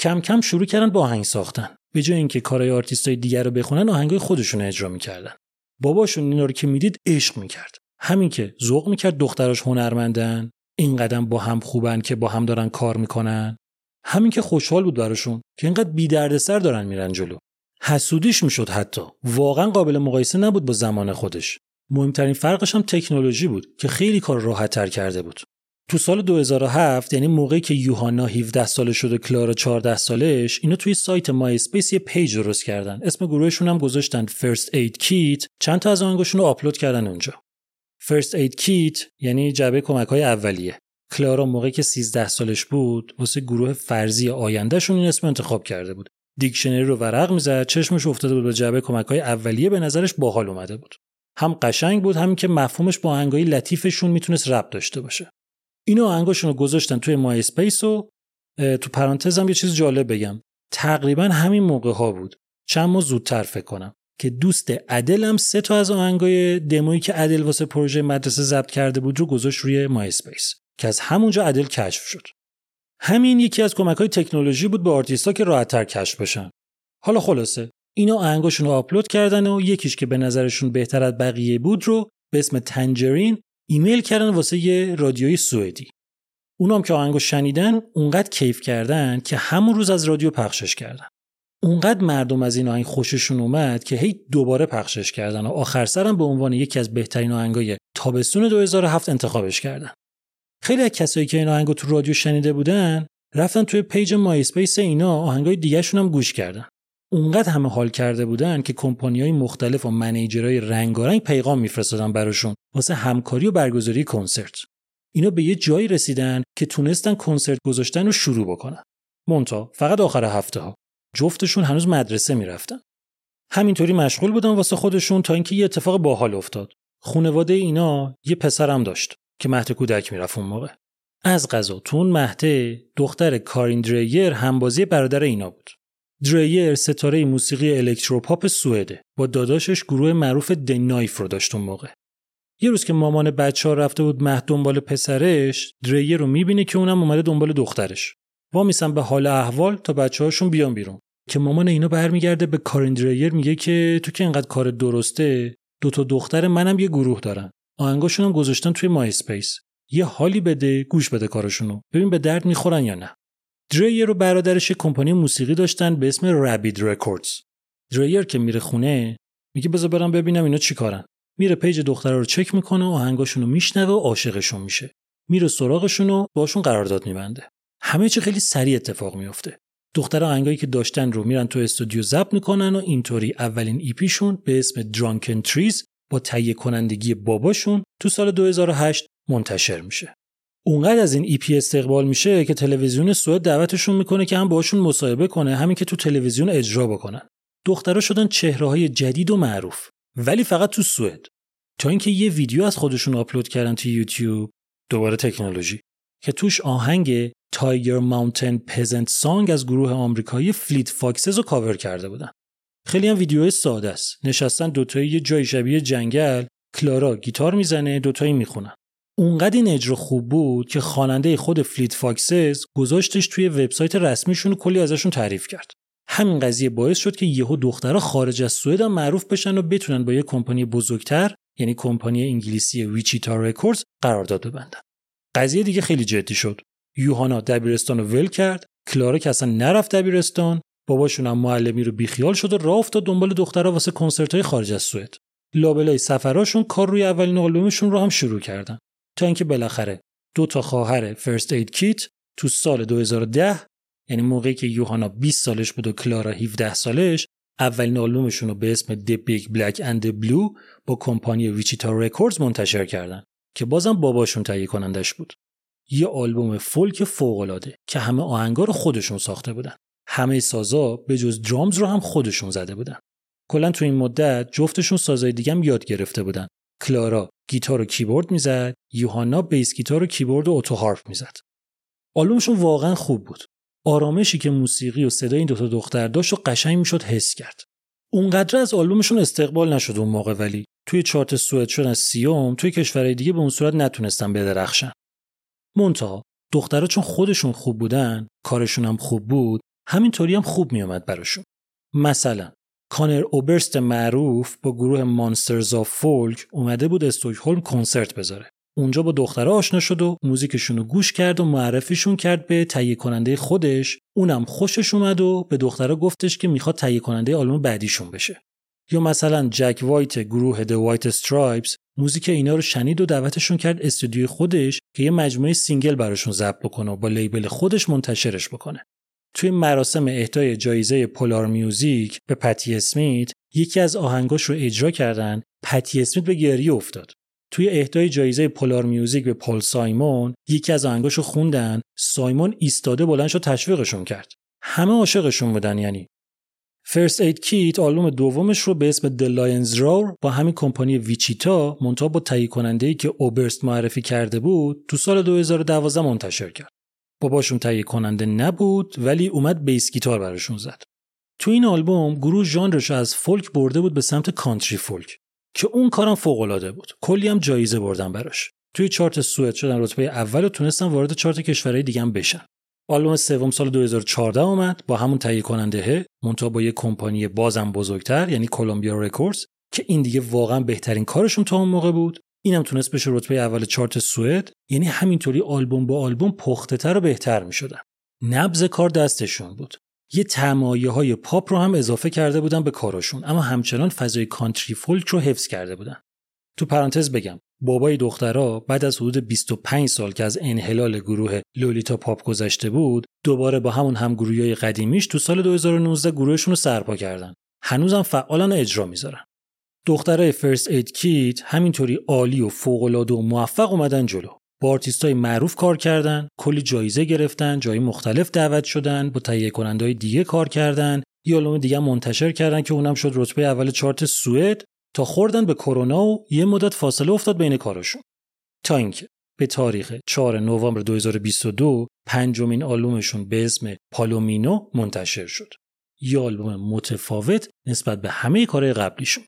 کم کم شروع کردن با آهنگ ساختن. به جای اینکه کارهای آرتیستای دیگر رو بخونن آهنگای خودشون اجرا می‌کردن. باباشون اینا رو که می‌دید عشق می‌کرد. همین که ذوق می‌کرد دختراش هنرمندن این قدم با هم خوبن که با هم دارن کار می‌کنن. همین که خوشحال بود براشون که اینقدر بی دردسر دارن میرن جلو. حسودیش می‌شد حتی. واقعا قابل مقایسه نبود با زمان خودش. مهمترین فرقش هم تکنولوژی بود که خیلی کار راحت تر کرده بود. تو سال 2007 یعنی موقعی که یوهانا 17 ساله شد و کلارا 14 سالش اینا توی سایت MySpace یه page درست کردن. اسم گروهشون هم گذاشتن First Aid Kit. چند تا از آهنگاشون رو آپلود کردن اونجا. First Aid Kit یعنی جعبه کمک های اولیه. کلارا موقعی که 13 سالش بود واسه گروه فرضی آیندهشون این اسم انتخاب کرده بود. دیکشنری رو ورق می‌زد چشمش افتاده بود به جعبه کمک های اولیه به نظرش باحال اومده بود. هم قشنگ بود همین که مفهومش با آهنگای لطیفشون می‌تونست ربط داشته باشه. اینا آهنگاشون گذاشتن توی MySpace و تو پرانتزم یه چیز جالب بگم. تقریبا همین موقع ها بود. چند ماه زودتر فکر کنم. که دوست ادل هم سه تا از آهنگای دمویی که ادل واسه پروژه مدرسه ضبط کرده بود رو گذاشت روی MySpace که از همونجا ادل کشف شد. همین یکی از کمک های تکنولوژی بود به آرتیستا که راحتتر کشف بشن. حالا خلاصه اینا آهنگاشون رو آپلود کردن و یکیش که به نظرشون بهتر از بقیه بود رو به اسم Tangerine ایمیل کردن واسه یه رادیوی سوئدی. اونام که آهنگو شنیدن اونقدر کیف کردن که همون روز از رادیو پخشش کردن. اونقدر مردم از این آهنگ خوششون اومد که هی دوباره پخشش کردن و آخر سرم به عنوان یکی از بهترین آهنگای تابستون 2007 انتخابش کردن خیلی از کسایی که این آهنگو تو رادیو شنیده بودن رفتن توی page MySpace اینا آهنگای دیگه‌شون هم گوش کردن اونقدر همه حال کرده بودن که های مختلف و manager های رنگارنگ پیغام میفرستادن براشون واسه همکاری و برگزاری کنسرت. اینا به یه جایی رسیدن که تونستن کنسرت گذاشتن رو شروع بکنن. مونتا فقط آخر هفته ها. جفتشون هنوز مدرسه می‌رفتن. همینطوری مشغول بودن واسه خودشون تا اینکه یه اتفاق باحال افتاد. خونواده اینا یه پسرم داشت که مهد کودک می‌رفت اون موقع. از قضا تو اون مهده دختر کارین دریر همبازی برادر اینا بود. دریر ستاره موسیقی الکتروپاپ سوئده. با داداشش گروه معروف دنایف رو داشت اون موقع. یه روز که مامان بچه ها رفته بود مهد دنبال پسرش دریر رو می‌بینه که اونم اومده دنبال دخترش. وایمیسن به حال احوال تا بچه هاشون بیان بیرون. که مامان اینا برمیگرده به کارین دریر میگه که تو که اینقدر کار درسته دو تا دختر منم یه گروه دارن. آهنگاشون هم گذاشتن توی MySpace یه حالی بده گوش بده کارشونو ببین به درد می‌خورن یا نه. دریر رو برادرش کمپانی موسیقی داشتن به اسم Rabid Records دریر که میره خونه میگه بذار برم ببینم اینا چیکارن میره page دخترها رو چک می‌کنه و رو میشنوه و عاشقشون میشه. میره سراغشون و باشون قرارداد میبنده. همه چی خیلی سریع اتفاق میفته دختر آهنگایی که داشتن رو میرن تو استودیو ضبط می‌کنن و اینطوری اولین ایپیشون به اسم درانکن تریز با تهیه کنندگی باباشون تو سال 2008 منتشر میشه. اونقدر از این ای پی استقبال میشه که تلویزیون سوئد دعوتشون می‌کنه که هم باشون مصاحبه کنه همین که تو تلویزیون اجرا بکنن. دخترها شدن چهره های جدید و معروف ولی فقط تو سوئد. تا اینکه یه ویدیو از خودشون آپلود کردن تو یوتیوب دوباره تکنولوژی که توش آهنگ Tiger Mountain Peasant Song از گروه آمریکایی Fleet Foxes رو کاور کرده بودن. خیلی هم ویدیو ساده است. نشستن دوتایی یه جای شبیه جنگل، کلارا گیتار می‌زنه، دوتایی می‌خونن. اونقدر این اجرا خوب بود که خواننده خود Fleet Foxes گذاشتش توی وبسایت رسمیشون و کلی ازشون تعریف کرد. همین قضیه باعث شد که یهو دخترها خارج از سوئد هم معروف بشن و بتونن با یه کمپانی بزرگتر یعنی کمپانی انگلیسی Wichita Records قرارداد ببندن. قضیه دیگه خیلی جدی شد. یوهانا دبیرستان رو ول کرد، کلارا که اصلا نرفت دبیرستان، باباشون هم معلمی رو بیخیال شد و راه افتاد دنبال دخترها واسه کنسرت های خارج از سوئد. لابلای سفراشون کار روی اولین آلبومشون رو هم شروع کردن. تا اینکه بالاخره دو تا خواهر فرست اید کیت تو سال 2010 یعنی موقعی که یوهانا 20 سالش بود و کلارا 17 سالش اولین آلبومشون رو به اسم The Big Black and the با کمپانی Wichita Records منتشر کردن که بازم باباشون تهیه کنندش بود. یه آلبوم فولک فوق‌العاده که همه آهنگا رو خودشون ساخته بودن. همه سازا به جز drums رو هم خودشون زده بودن. کلا تو این مدت جفتشون سازای دیگه هم یاد گرفته بودن. کلارا گیتار و کیبورد می‌زد، یوهانا bass گیتار و کیبورد و autoharp می‌زد. آلبومشون واقعا خوب بود. آرامشی که موسیقی و صدای این دوتا دختر داشت رو قشنگ می‌شد حس کرد. اونقدر از آلبومشون استقبال نشد اون موقع ولی توی چارت سوئد شدن سیوم توی کشورهای دیگه به اون صورت نتونستن بدرخشن. منتها دخترها چون خودشون خوب بودن، کارشون هم خوب بود، همینطوری هم خوب میومد براشون. مثلا کانر اوبرست معروف با گروه Monsters of Folk اومده بود استوکهلم کنسرت بذاره. اونجا با دخترها آشنا شد و موزیکشون رو گوش کرد و معرفیشون کرد به تهیه کننده خودش اونم خوشش اومد و به دخترها گفتش که می‌خواد تهیه کننده آلبوم بعدیشون بشه یا مثلا جک وایت گروه The White Stripes موزیک اینا رو شنید و دعوتشون کرد استودیوی خودش که یه مجموعه single براشون ضبط بکنه و با label خودش منتشرش بکنه. توی مراسم اهدای جایزه Polar Music به پتی اسمیت یکی از آهنگاش رو اجرا کردن پتی اسمیت به گریه افتاد. توی اهدای جایزه Polar Music به پول سایمون یکی از آهنگاشو خوندن سایمون ایستاده بلند شد تشویقشون کرد. همه عاشقشون بودن یعنی. First Aid Kit آلبوم دومش رو به اسم The Lion's Roar با همین کمپانی Wichita منتها با تهیه کننده ای که اوبرست معرفی کرده بود تو سال 2012 منتشر کرد. باباشون تهیه کننده نبود ولی اومد بیس گیتار براشون زد. تو این آلبوم گروه ژانرش رو از فولک برده بود به سمت کانتری فولک که اون کارم فوق العاده بود. کلی هم جایزه بردن براش. توی چارت سوئد شدن رتبه اول و تونستن وارد چارت کشورهای دیگه هم بشن آلبوم سوم سال 2014 اومد با همون تهیه کننده منتها با یه کمپانی بازم بزرگتر یعنی Columbia Records که این دیگه واقعا بهترین کارشون تا اون موقع بود. اینم تونست بشه رتبه اول چارت سوئد یعنی همینطوری آلبوم با آلبوم پخته و بهتر می‌شدن. نبض کار دستشون بود. یه ته‌مایه های پاپ رو هم اضافه کرده بودن به کاراشون اما همچنان فضای کانتری فولک رو حفظ کرده بودن. تو پرانتز بگم بابای دخترها بعد از حدود 25 سال که از انحلال گروه لولیتا پاپ گذشته بود دوباره با همون همگروهی قدیمیش تو سال 2019 گروهشون رو سرپا کردن. هنوزم فعالن اجرا می‌ذارن. دخترای First Aid Kit همینطوری عالی و فوق‌العاده و موفق اومدن جلو. با آرتیستای معروف کار کردن کلی جایزه گرفتن جای مختلف دعوت شدن با تهیه کننده دیگه کار کردن. یه دیگه منتشر کردن که اونم شد رتبه اول چارت سوئد. تا خوردن به کرونا و یه مدت فاصله افتاد بین کاراشون. تا اینکه به تاریخ 4 نوامبر 2022 پنجمین آلبومشون به اسم پالومینو منتشر شد. یه آلبوم متفاوت نسبت به همه کارهای قبلیشون.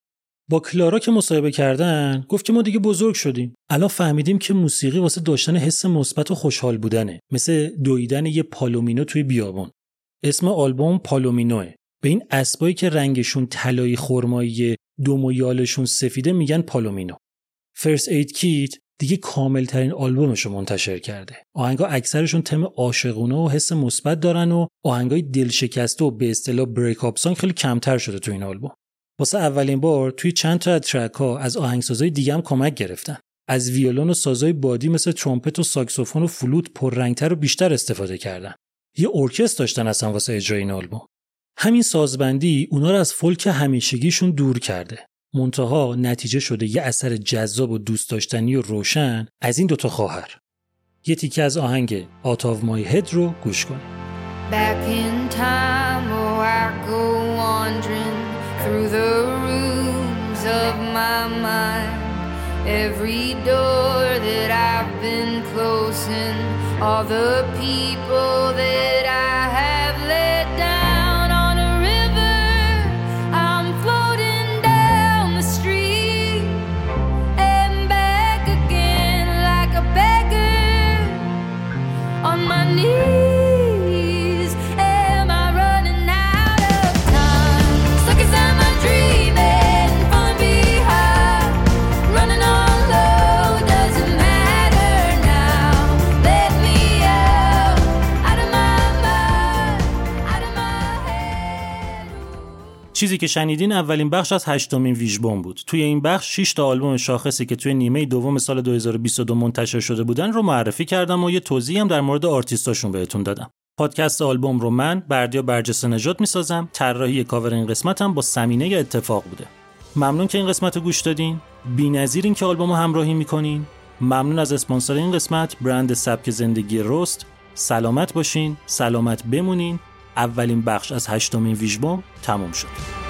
با کلارا که مصاحبه کردن گفت که ما دیگه بزرگ شدیم. الان فهمیدیم که موسیقی واسه داشتن حس مثبت و خوشحال بودنه. مثل دویدن یه پالومینو توی بیابون. اسم آلبوم پالومینوه. به این اسبایی که رنگشون طلایی خرمایی دم و یالشون سفیده میگن پالومینو First Aid Kit دیگه کامل ترین آلبومش رو منتشر کرده. آهنگا اکثرشون تم عاشقونه و حس مثبت دارن و آهنگای دلشکسته و به اصطلاح break up song خیلی کمتر شده تو این آلبوم. واسه اولین بار توی چند تا از track ها از آهنگسازای دیگه هم کمک گرفتن. از ویولون و سازای بادی مثل ترومپت و ساکسوفون و فلوت پررنگتر و بیشتر استفاده کردن. یه ارکستر داشتن اصلا واسه اجرای این آلبوم. همین سازبندی اونا رو از فولک همیشگیشون دور کرده. منتها نتیجه شده یه اثر جذاب و دوست داشتنی و روشن از این دوتا خواهر. یه تیکه از آهنگ Out of My Head رو گوش کن. Back in time, oh, I go wandering through the rooms of my mind. Every door that I've been closing, all the people that I have چیزی که شنیدین اولین بخش از هشتمین ویژبوم بود. توی این بخش 6 تا آلبوم شاخصی که توی نیمه دوم سال 2022 منتشر شده بودن رو معرفی کردم و یه توضیح هم در مورد آرتیستاشون بهتون دادم. پادکست آلبوم رو من بردیا برجسته نژاد می‌سازم. طراحی کاور این هم با سمینه ی اتفاق بوده. ممنون که این قسمت رو گوش دادین. بی‌نظیرین که آلبوم رو همراهی می‌کنین. ممنون از اسپانسر این قسمت برند سبک زندگی رست. سلامت باشین، سلامت بمونین. اولین بخش از هشتمین ویژبوم تموم شد.